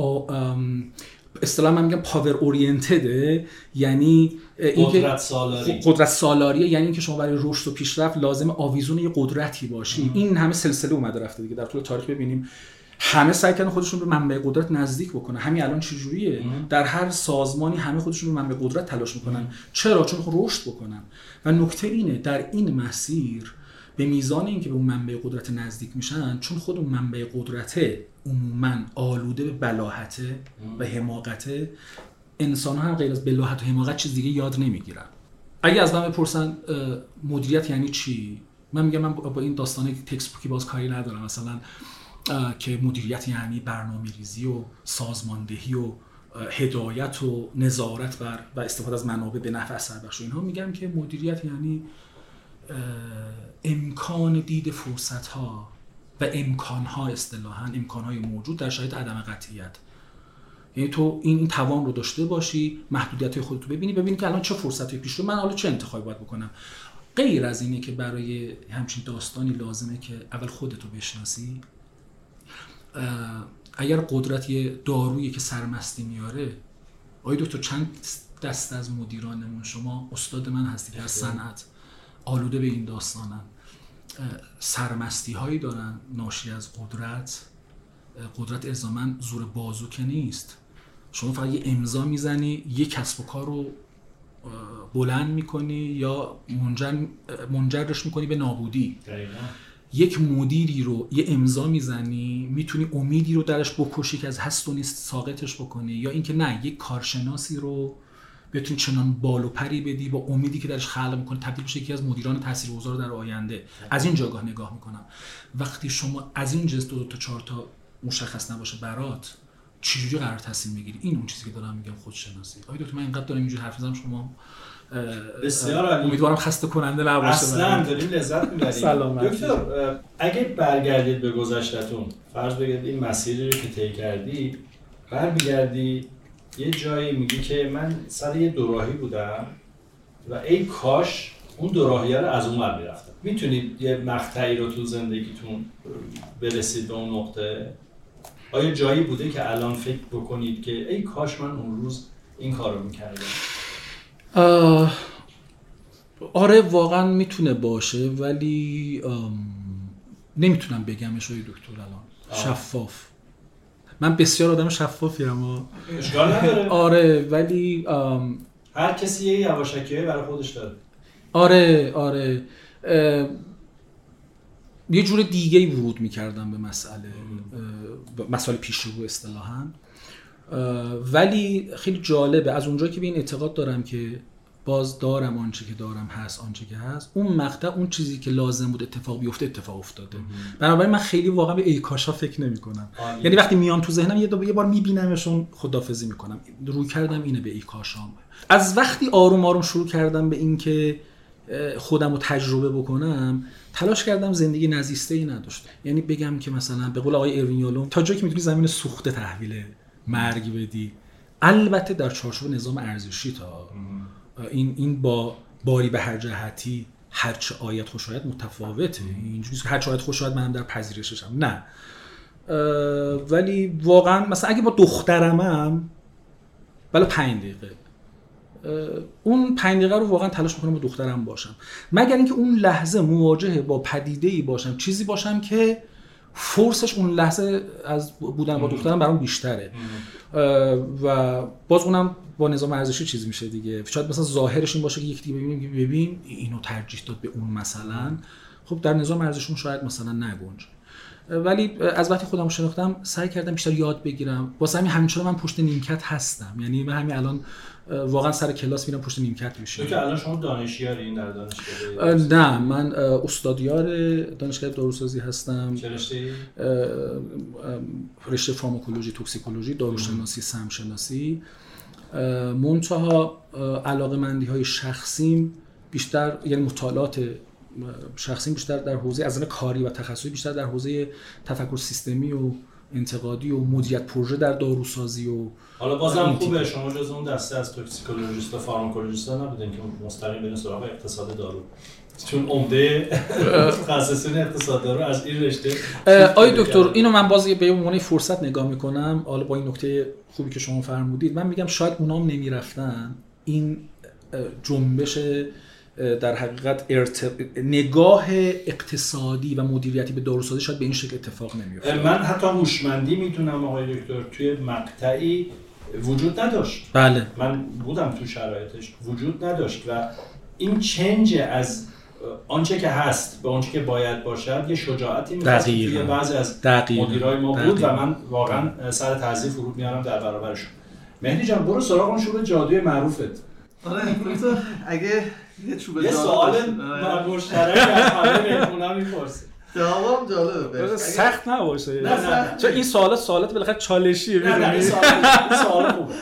اصطلاح من میگم پاور اورینتده یعنی قدرت سالاری. قدرت سالاریه یعنی اینکه شما برای رشد و پیشرفت لازم آویزون یه قدرتی باشی. این همه سلسله اومده رفته دیگه. در طول تاریخ ببینیم همه سعی کردن خودشون به منبع قدرت نزدیک بکنن. همین الان چجوریه؟ در هر سازمانی همه خودشون به منبع قدرت تلاش می‌کنن. چرا؟ چون رشد بکنن. و نکته اینه در این مسیر به میزان اینکه به اون منبع قدرت نزدیک میشن چون خود اون منبع قدرت عموما آلوده به بلاحته و حماقته انسان ها هم غیر از بلاحت و حماقت چیز دیگه یاد نمی‌گیرن. اگه از من بپرسن مدیریت یعنی چی؟ من میگم من با این داستان تکست بوکی باز کاری ندارم. مثلا که مدیریت یعنی برنامه ریزی و سازماندهی و هدایت و نظارت بر و استفاده از منابع به نفع اثر بخش اینها میگم که مدیریت یعنی امکان دید فرصت ها و امکان ها اصطلاحا امکان های موجود در شرایط عدم قطعیت. یعنی تو این, توان رو داشته باشی محدودیت های خودت رو ببینی ببینی که الان چه فرصتی پیش رو من حالا چه انتخابی باید بکنم. غیر از اینه که برای همچین داستانی لازمه که اول خودتو بشناسی اگر قدرت یه دارویی که سرمستی میاره آیا دکتر چند دست از مدیرانمون شما؟ استاد من هستی در صنعت آلوده به این داستانن. سرمستی هایی دارن ناشی از قدرت. قدرت الزاما زور بازو که نیست. شما فقط یه امضا می‌زنی یه کسب و کار رو بلند می‌کنی یا منجر منجرش می‌کنی به نابودی. یک مدیری رو یه امضا می‌زنی می‌تونی امیدی رو درش بکشی که از هست و نیست ساقطش بکنی یا اینکه نه یک کارشناسی رو بتونی چنان بال و پری بدی با امیدی که درش خلق می‌کنه تبدیل بشه یکی از مدیران تاثیرگذار در آینده. از این جاگاه نگاه می‌کنم. وقتی شما از این جنس دو, دو تا چهار تا مشخص نباشه برات چجوری قرار تصمیم بگیری؟ این اون چیزی که دارم میگم خودشناسی. آیا دکتر من اینقدر دارم اینجوری حرف می‌زنم شما بسیار عالی. امیدوارم خسته کننده نباشه اصلا داریم لذت می‌بریم. دکتر اگه برگردید به گذشتتون فرض بگید این مسیری رو که طی کردی برمیگردی یه جایی میگی که من سر یه دوراهی بودم و ای کاش اون دوراهی رو از اون ور می‌رفتم. می‌تونید یه مقطعی رو تو زندگیتون برسید به اون نقطه؟ آیا جایی بوده که الان فکر بکنید که ای کاش من اون روز این کار رو می‌کردم؟ آره واقعا می‌تونه باشه ولی نمی‌تونم بگمش های دکتر الان. شفاف. من بسیار آدم شفافی اما اشکال نداره. آره ولی هر کسی یه یواشکی برای خودش داره. آره آره. یه جور دیگه ورود می‌کردم به مسئله مسئله پیشرو اصطلاحا. ولی خیلی جالبه. از اونجا که به این اعتقاد دارم که باز دارم آنچه که دارم هست آنچه که هست. اون مقطع اون چیزی که لازم بود اتفاق بیفته اتفاق افتاده. بنابراین من خیلی واقعا به ای کاشا فکر نمی کنم یعنی وقتی میان تو ذهنم یه, دو یه بار میبینمشون خدافزی می‌کنم. روی کردم اینه به ای کاشام از وقتی آروم آروم شروع کردم به اینکه خودم رو تجربه بکنم تلاش کردم زندگی نزیسته ای نداشته. یعنی بگم که مثلا به قول آقای اروین یالوم تا جایی که می‌تونی زمین سوخته تحویل مرگ بدی. البته در چارچوب نظام ارزشی تا این این با باری به هر جهتی هر چه آیت خوش آیت متفاوته. اینجوری هر چه آیت خوش آیت منم در پذیرششم نه. ولی واقعا مثلا اگه با دخترمم بلا پنج دقیقه. اون پنج دقیقه رو واقعا تلاش می‌کنم با دخترم باشم. مگر اینکه اون لحظه مواجهه با پدیده ای باشم چیزی باشم که فورسش اون لحظه از بودن با دخترم برام بیشتره. و باز اونم با نظام ارزشی چیز میشه دیگه. شاید مثلا ظاهرش این باشه که یک دیگه ببینیم که ببین اینو ترجیح داد به اون مثلا. خب در نظام ارزشون شاید مثلا نگنج. ولی از وقتی خودم شناختم سعی کردم بیشتر یاد بگیرم. واسه همین همینچنان من پشت نیمکت هستم. یعنی من همین الان واقعا سر کلاس میرم پشت نیمکت میشه که الان شما دانشیاری در دانشگاه نه من استادیار دانشگاه داروسازی هستم. چه رشته رشته فارماکولوژی توکسیکولوژی داروشناسی سمشناسی. منتها علاقه مندی های شخصیم بیشتر یعنی مطالعات شخصیم بیشتر در حوزه از کاری و تخصصی بیشتر در حوزه تفکر سیستمی و انتقادی و مدیریت پروژه در داروسازی و حالا بازم خوبه. شما جز اون دسته از toxicologist و pharmacologist نبودین که مستقیم برین سراغ اقتصاد دارو. چون عمده متخصصین اقتصاد دارو از این رشته آقای دکتر اینو من باز به عنوان فرصت نگاه می‌کنم. حالا با این نکته خوبی که شما فرمودید من میگم شاید اونام نمی‌رفتن. این جنبش در حقیقت ارت... نگاه اقتصادی و مدیریتی به داروسازی شاید به این شکل اتفاق نمیفته من حتی هوشمندی می‌تونم آقای دکتر توی مقطعی وجود نداشت. بله. من بودم تو شرایطش وجود نداشت و این چنج از آنچه که هست به آنچه که باید باشد یه شجاعتی می‌خواست توی بعضی از مدیرای ما بود و من واقعا سر تعظیم فرود میارم در برابرشون. مهدی جان برو سراغ اون شروع جادوی معروفت. آره اگه یه چوب یه سوال مشترک از همه مهمونا می‌پرسه. جوابم جالبه. سخت نباشه. نه چون این سوالات سوالات بالاخره چالشیه نه نه این سوال خوبه.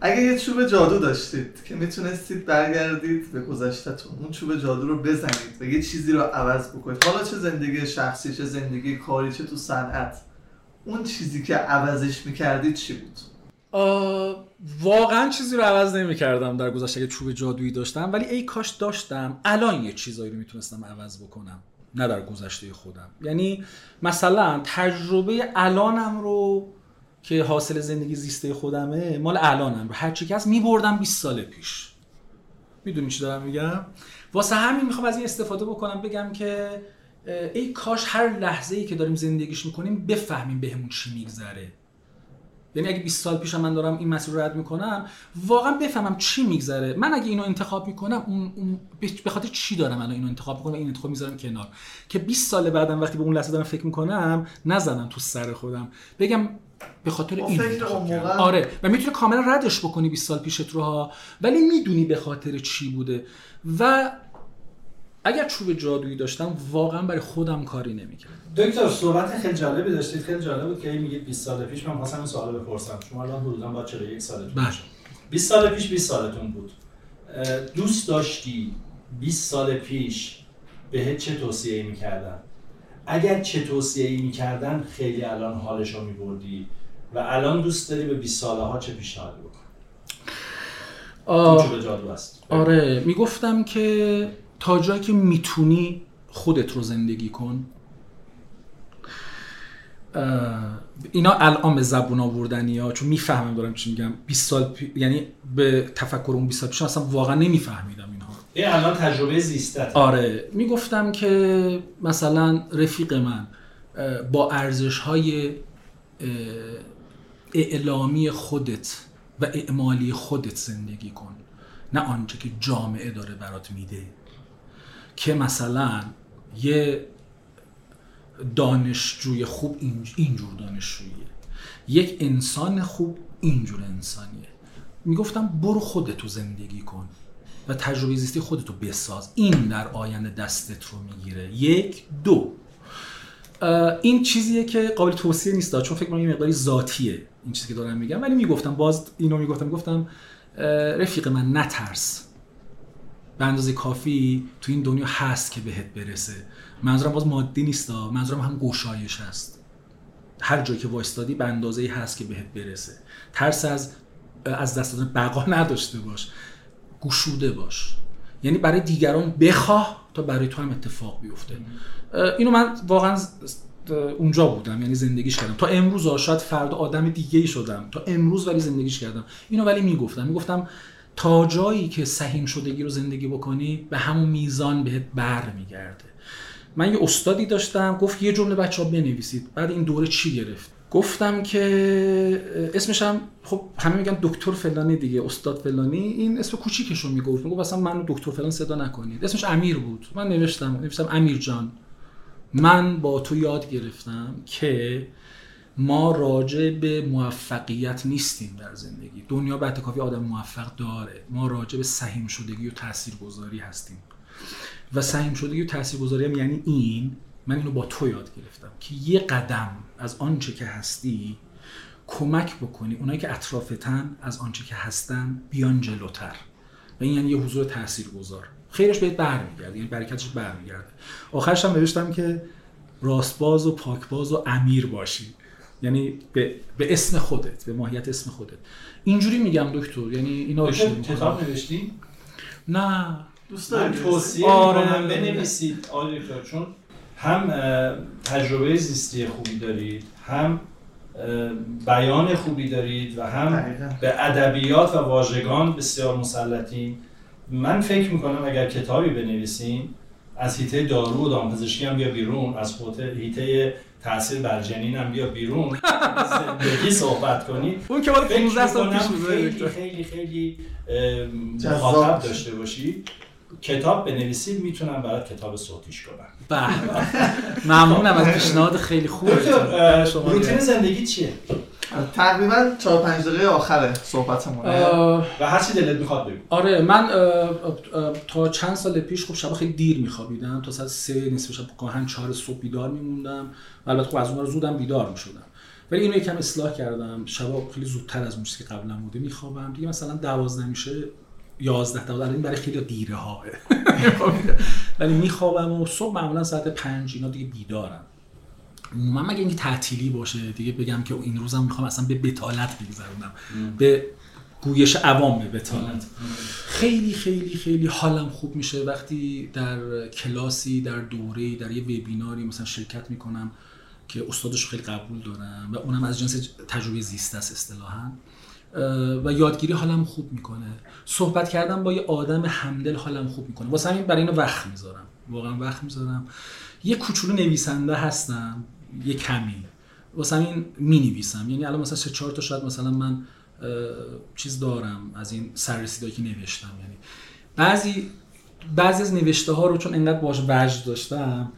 اگه یه چوب جادو داشتید که می‌تونستید برگردید به گذشتهتون اون چوب جادو رو بزنید و یه چیزی رو عوض بکنید. حالا چه زندگی شخصی چه زندگی کاری چه تو صنعت اون چیزی که عوضش می‌کردید چی بود؟ واقعا چیزی رو عوض نمی کردم در گذشته اگه چوب جادویی داشتم ولی ای کاش داشتم. الان یه چیزایی رو می‌تونستم عوض بکنم نه در گذشته خودم. یعنی مثلا تجربه الانم رو که حاصل زندگی زیسته خودمه مال الانم رو. هرچی که هست میبردم 20 سال پیش. می‌دونی چی دارم میگم؟ واسه همین می‌خوام از این استفاده بکنم بگم که ای کاش هر لحظه ای که داریم زندگیش می‌کنیم بفهمیم بهمون چی میگذره. یعنی اگه 20 سال پیش من دارم این مسیر رو رد می‌کنم واقعا بفهمم چی میگذره. من اگه اینو انتخاب می‌کنم اون, اون به خاطر چی دارم الان اینو انتخاب می‌کنم؟ این انتخاب می‌ذارم کنار. که 20 سال بعدم وقتی به اون لحظه دارم فکر می‌کنم نزنم تو سر خودم. بگم به خاطر این آره. و می‌تونی کاملا ردش بکنی 20 سال پیشت رو ها. ولی می‌دونی به خاطر چی بوده. و اگر چوب جادویی داشتم واقعا برای خودم کاری نمی‌کرد دکتر صحبت خیلی جالبی داشتید خیلی جالب بود که میگید 20 سال پیش. من خواستم این سوالو بپرسم. شما الان حدودا با 41 سالتون بله. 20 سال پیش 20 سالتون بود. دوست داشتی 20 سال پیش بهت چه توصیه می‌کردن؟ اگر چه توصیه ای می‌کردن خیلی الان حالش رو میبردی و الان دوست داری به 20 ساله ها چه پیشنهادی بکن آه... است؟ آره می‌گفتم که تا جایی که می‌تونی خودت رو زندگی کن. اینا الان به زبون آوردنی ها چون می‌فهمم دارم چی میگم. 20 سال پی... یعنی به تفکر اون 20 سال پیش اصلا واقعا نمیفهمیدم اینها. این الان تجربه زیستت. آره می‌گفتم که مثلا رفیق من با ارزش های اعلامی خودت و اعمالی خودت زندگی کن. نه آنچه که جامعه داره برات میده. که مثلا یه دانشجوی خوب اینجور دانشجوییه. یک انسان خوب اینجور انسانیه. می‌گفتم برو خودتو زندگی کن و تجربه زیستی خودتو بساز. این در آینده دستت رو می‌گیره. یک دو. این چیزیه که قابل توصیه نیست چون فکر کنم یه مقداری ذاتیه این چیزی که دارم میگم. ولی می‌گفتم باز اینو می‌گفتم گفتم رفیق من نترس. به اندازه کافی تو این دنیا هست که بهت برسه. منظورم باز مادی نیست منظورم هم گشایش هست. هر جایی که وایستادی به اندازه هست که بهت برسه. ترس از از دست دادن بقا نداشته باش. گشوده باش. یعنی برای دیگران بخواه تا برای تو هم اتفاق بیفته. اینو من واقعا اونجا بودم یعنی زندگیش کردم. تا امروز شاید فردا آدم دیگه ای شدم. تا امروز ولی زندگیش کردم. اینو ولی می‌گفتم. می‌گفتم تا جایی که سهیم شدگی رو زندگی بکنی به همون میزان بهت بر میگرده من یه استادی داشتم گفت یه جمله بچه ها بنویسید. بعد این دوره چی گرفت؟ گفتم که اسمش هم خب همه میگن دکتر فلانی دیگه استاد فلانی. این اسم کوچیکش رو می‌گفت. می‌گفت اصلا منو دکتر فلان صدا نکنید. اسمش امیر بود. من نوشتم نوشتم امیر جان. من با تو یاد گرفتم که ما راجع به موفقیت نیستیم در زندگی. دنیا به کافی آدم موفق داره. ما راجع به سهیم شدگی و تاثیرگذاری هستیم. و سهیم شدگی و تاثیرگذاری هم یعنی این من اینو با تو یاد گرفتم که یه قدم از آنچه که هستی کمک بکنی. اونایی که اطرافتن از آنچه که هستن بیان جلوتر. و این یعنی یه حضور تاثیرگذار. خیرش بهت برمیگرده یعنی برکتش برمیگرده. آخرش هم نوشتم که راستباز و پاکباز و امیر باشی. یعنی به, به اسم خودت به ماهیت اسم خودت. اینجوری میگم دکتر یعنی اینا کتاب نوشتی؟ نه. دوست. دارم توصیه آره بنویسید. آره چون هم تجربه زیستی خوبی دارید هم بیان خوبی دارید و هم به ادبیات و واژگان بسیار مسلطین. من فکر می‌کنم اگر کتابی بنویسیم از هیته دارو و دامپزشکی هم بیا بیرون از هیته تاثیر بر جنین هم بیا بیرون. زندگی صحبت کنی. (laughs) اون که مال 15 سال پیش خیلی خیلی خیلی مخاطب داشته باشی. کتاب بنویسی می‌تونم برات کتاب صوتیش کنم به ممنونم از پیشنهاد خیلی خوب. روتین زندگی چیه؟ تقریبا 4 5 دقیقه آخره صحبتمونه. و هر چی دلت می‌خواد بگو. آره من تا چند سال پیش خب شب خیلی دیر میخوابیدم. تا ساعت 3 نصف شب گاهن 4 صبح بیدار میموندم. و البته خب از اون زودم بیدار می‌شدم. ولی اینو یکم اصلاح کردم. شبا خیلی زودتر از اون که قبلا بوده میخوابم. دیگه مثلا 12 میشه 11 تا این برای خیلی دیره ها ولی میخوابم و صبح معمولا ساعت 5 اینا دیگه بیدارم. من مگه اینکه تعطیلی باشه دیگه بگم که این روزم می‌خوام اصلا به بتالت بگذرونم. به گویش عوام به بتالت. خیلی خیلی خیلی حالم خوب میشه. وقتی در کلاسی در دوره در یه وبیناری مثلا شرکت می‌کنم که استادش خیلی قبول دارم و اونم از جنس تجربه زیست است اصطلاحا. و یادگیری حالم خوب می‌کنه. صحبت کردم با یه آدم همدل حالم خوب می‌کنه. واسه همین برای اینو وقت می‌ذارم. واقعا وقت می‌ذارم. یه کوچولو نویسنده هستم. یه کمی. واسه همین می نویسم یعنی الان مثلا چهار تا شاید مثلا من چیز دارم از این سررسیدایی که نوشتم. یعنی بعضی بعضی از نوشته ها رو چون انقدر باش وجد داشتم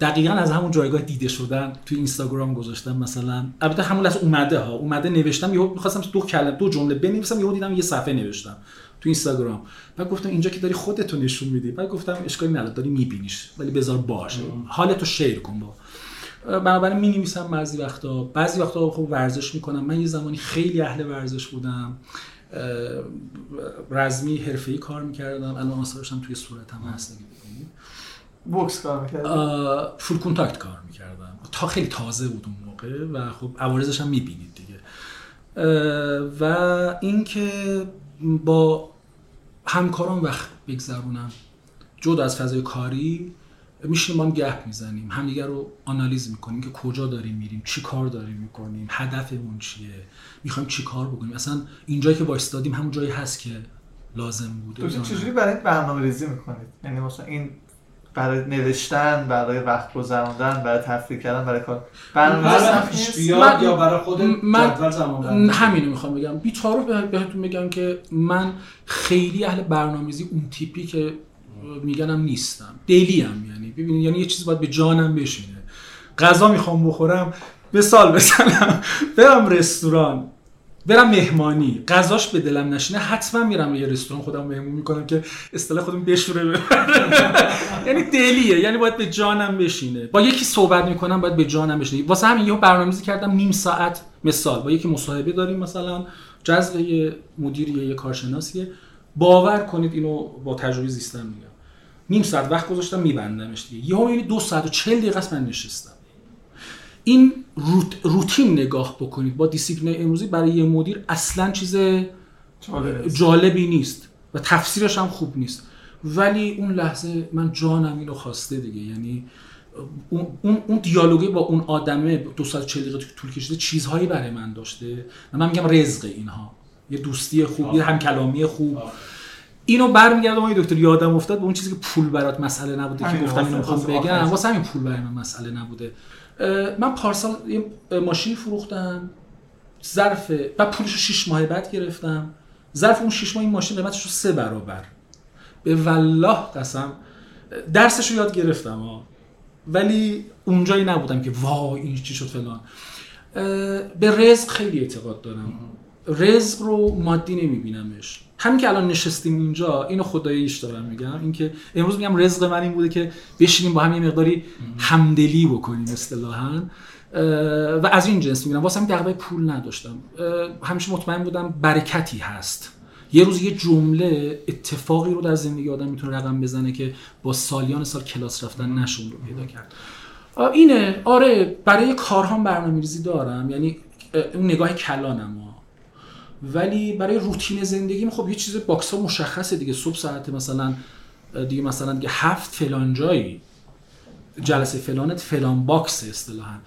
دقیقا از همون جایگاه دیده شدن تو اینستاگرام گذاشتم مثلا. البته همون لحظه اومده ها. اومده نوشتم یهو می‌خواستم دو کلمه دو جمله بنویسم یهو دیدم یه صفحه نوشتم تو اینستاگرام. بعد گفتم اینجا که داری خودتو نشون میدی. بعد گفتم اشکالی نداره داری میبینیش. ولی بذار باشه. حالتو شیر کن با. بنابراین می نویسم بعضی وقتا. بعضی وقتا خب ورزش می‌کنم. من یه زمانی خیلی اهل ورزش بودم. رزمی حرفه‌ای کار می‌کردم. الان آثارشم توی صورتم هست. بوکس کار می‌کردم. فول کنتاکت کار می‌کردم. تا خیلی تازه بود اون موقع و خب عوارضش هم می‌بینید دیگه. و اینکه با همکاران وقت بگذرونم. جدا از فضای کاری میشیم با هم گپ می‌زنیم. همدیگه رو آنالیز می‌کنیم که کجا داریم میریم چی کار داریم می‌کنیم هدفمون چیه می‌خوایم چی کار بکنیم. اصلا اینجایی که وایستادیم همون جایی هست که لازم بوده. تو چجوری برای برنامه ریزی می‌کنید؟ یعنی مثلا این برای نوشتن برای وقت گذراندن برای تفریح کردن برای کار. برنامه بیاد یا برای خود من جدول زمان همینو می‌خوام بگم. بی تعارف بهتون بگم که من خیلی اهل برنامه‌ریزی اون تیپی که میگنم نیستم. دلی هم یعنی. ببینید یعنی یه چیز باید به جانم بشینه. غذا می‌خوام بخورم به سال بزنم. برم رستوران. برم مهمانی. غذاش به دلم نشینه حتما میرم یه رستوران خودم مهمون می‌کنم که اصطلاح خودم بشوره. (laughs) یعنی دلیه. یعنی باید به جانم بشینه. با یکی صحبت می‌کنم باید به جانم بشینه. واسه همین یه برنامه‌ریزی کردم نیم ساعت مثال. با یکی مصاحبه داریم مثلا جذب یه یه کارشناسیه. باور کنید اینو با تجربه زیستم میگم. نیم ساعت وقت گذاشتم میبندمش دیگه. یهو یعنی دو ساعت و چل دقیقه است من نشستم. این روت، روتین نگاه بکنید. با دیسیپلین امروزی برای یه مدیر اصلا چیز جالبی نیست و تفسیرش هم خوب نیست. ولی اون لحظه من جانم اینو خواسته دیگه. یعنی اون, اون, اون دیالوگی با اون آدمه دو ساعت چل دقیقه طول کشیده چیزهایی برای من داشته. و من میگم رزق اینها. یه دوستی خوب یه همکلامی خوب. اینو برمیگردم آقای دکتر یادم افتاد به اون چیزی که پول برات مسئله نبوده که گفتم اینو می‌خوام بگم. واسه همین پول برای من مسئله نبوده. من پارسال یه ماشین فروختم. ظرف و پولش رو 6 ماه بعد گرفتم. ظرف اون 6 ماه این ماشین قیمتش رو سه برابر. به والله قسم درسش رو یاد گرفتم ها ولی اونجایی نبودم که وای این چی شد فلان. به رزق خیلی اعتقاد دارم. رزق رو مادی نمیبینمش. همین که الان نشستیم اینجا اینو خداییش دارم میگم. اینکه امروز میگم رزق من این بوده که بشینیم با هم یه مقداری همدلی بکنیم اصطلاحا. و از این جنس میگم واسه همین پول نداشتم. همیشه مطمئن بودم برکتی هست. یه روز یه جمله اتفاقی رو در زندگی آدم می‌تونه رقم بزنه که با سالیان سال کلاس رفتن نشه اون رو پیدا کرد. اینه. آره برای کارهام برنامه‌ریزی دارم. یعنی اون نگاه کلانم ولی برای روتین زندگیم خب یه چیز box ها مشخصه دیگه. صبح ساعت مثلا دیگه مثلا دیگه هفت فلان جایی. جلسه فلانت فلان box اصطلاحا.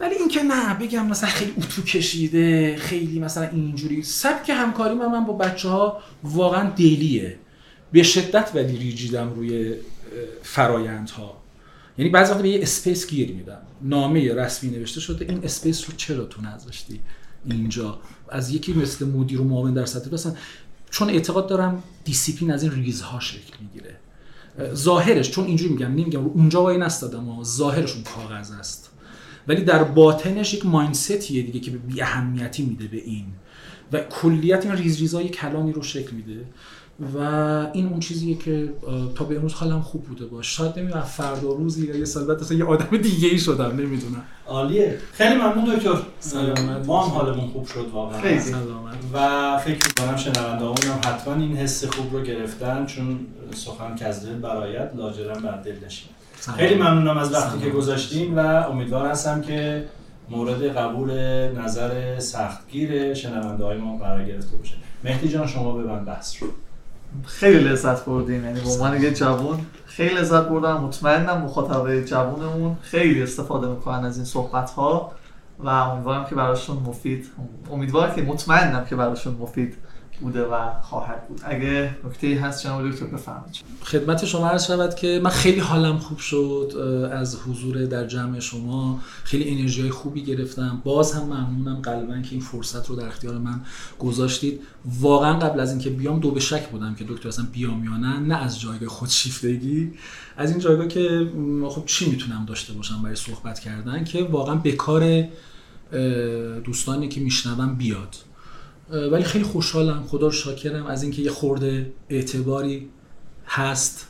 ولی اینکه نه بگم مثلا خیلی اتو کشیده خیلی مثلا اینجوری. سبک همکاری من, من با بچه ها واقعا دلیه به شدت ولی rigid م روی فرایندها. یعنی بعضی وقت به یه space گیر میدم. نامه رسمی نوشته شده. این space رو چرا تو نذاشتی اینجا؟ از یکی مثل مدیر و معاون در سطح مثلا چون اعتقاد دارم دیسیپلین از این ریزها شکل می‌گیره. ظاهرش چون اینجوری میگم نمیگم اونجا وای نستادم و ظاهرش اون کاغذ است. ولی در باطنش یک mindset یه دیگه که بی اهمیتی میده به این. و کلیت این ریز ریزای کلانی رو شکل میده. و این اون چیزیه که تا به امروز حالم خوب بوده باش. شاید نمی‌دونم فردا روزی یا یه سال بعد اصلا یه آدم دیگه ای شدم نمی‌دونم. عالیه. خیلی ممنون دکتر. سلامت ما هم حالمون خوب شد واقعا. خیلی سلامت و فکر می‌کنم شنونده‌هامون هم حتما این حس خوب رو گرفتن چون سخن که از دل برایت لاجرم بر دل نشین. خیلی ممنونم از وقتی که گذاشتیم و امیدوار هستم که مورد قبول نظر سختگیر شنونده های ما قرار گرفته باشه. مهدی جان شما ببند بحث رو خیلی لذت بردیم. یعنی به عنوان یه جوون خیلی لذت بردم. مطمئنم مخاطب جوونمون خیلی استفاده می‌کنن از این صحبت ها و امیدوارم که براشون مفید امیدوارم که مطمئنم که براشون مفید بوده و خواهد بود. اگه نکته هست جناب دکتر بفرمایید. خدمت شما عرض شود که من خیلی حالم خوب شد از حضور در جمع شما. خیلی انرژی خوبی گرفتم. باز هم ممنونم قلبا که این فرصت رو در اختیار من گذاشتید. واقعا قبل از اینکه بیام دو به شک بودم که دکتر اصلا بیام یا نه نه از جایگاه خودشیفتگی. از این جایگاه که خب چی می‌تونم داشته باشم برای صحبت کردن؟ که واقعا به کار دوستانی که میشنوم بیاد. ولی خیلی خوشحالم خدا رو شاکرم از اینکه یه خورده اعتباری هست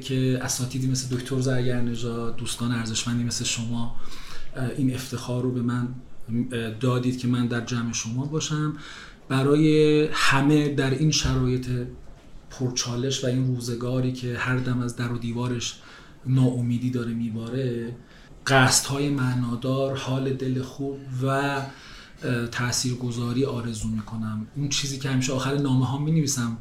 که اساتیدی مثل دکتر زرگرنژاد دوستان ارزشمندی مثل شما این افتخار رو به من دادید که من در جمع شما باشم. برای همه در این شرایط پرچالش و این روزگاری که هر دم از در و دیوارش ناامیدی داره میباره قصد های معنادار حال دل خوب و تاثیرگذاری آرزو می‌کنم. اون چیزی که همیشه آخر نامه ها می نویسم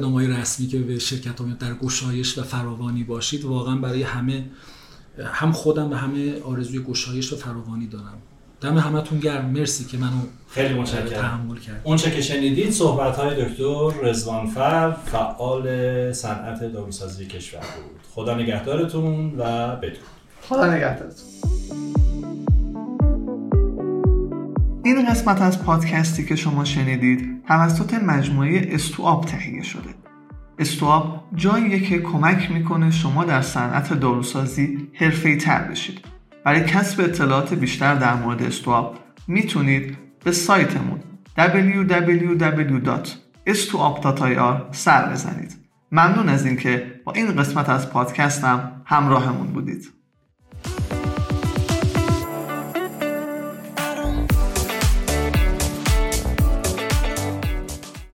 نامه رسمی که به شرکت ها در گشایش و فراوانی باشید واقعا برای همه هم خودم و همه آرزوی گشایش و فراوانی دارم. دم همتون گرم. مرسی که منو خیلی متشکرم. تحمل کرد اونچه که شنیدید صحبت های دکتر رزوان فر فعال صنعت داروسازی کشور بود. خدا نگهدارتون و بدون خدا نگهدارتون. این قسمت از پادکستی که شما شنیدید توسط مجموعه استواب تهیه شده. استواب جاییه که کمک می‌کنه شما در صنعت داروسازی حرفه‌ای تر بشید. برای کسب اطلاعات بیشتر در مورد استواب می‌تونید به سایتمون www.estuap.ir سر بزنید. ممنون از اینکه با این قسمت از پادکستم همراهمون بودید.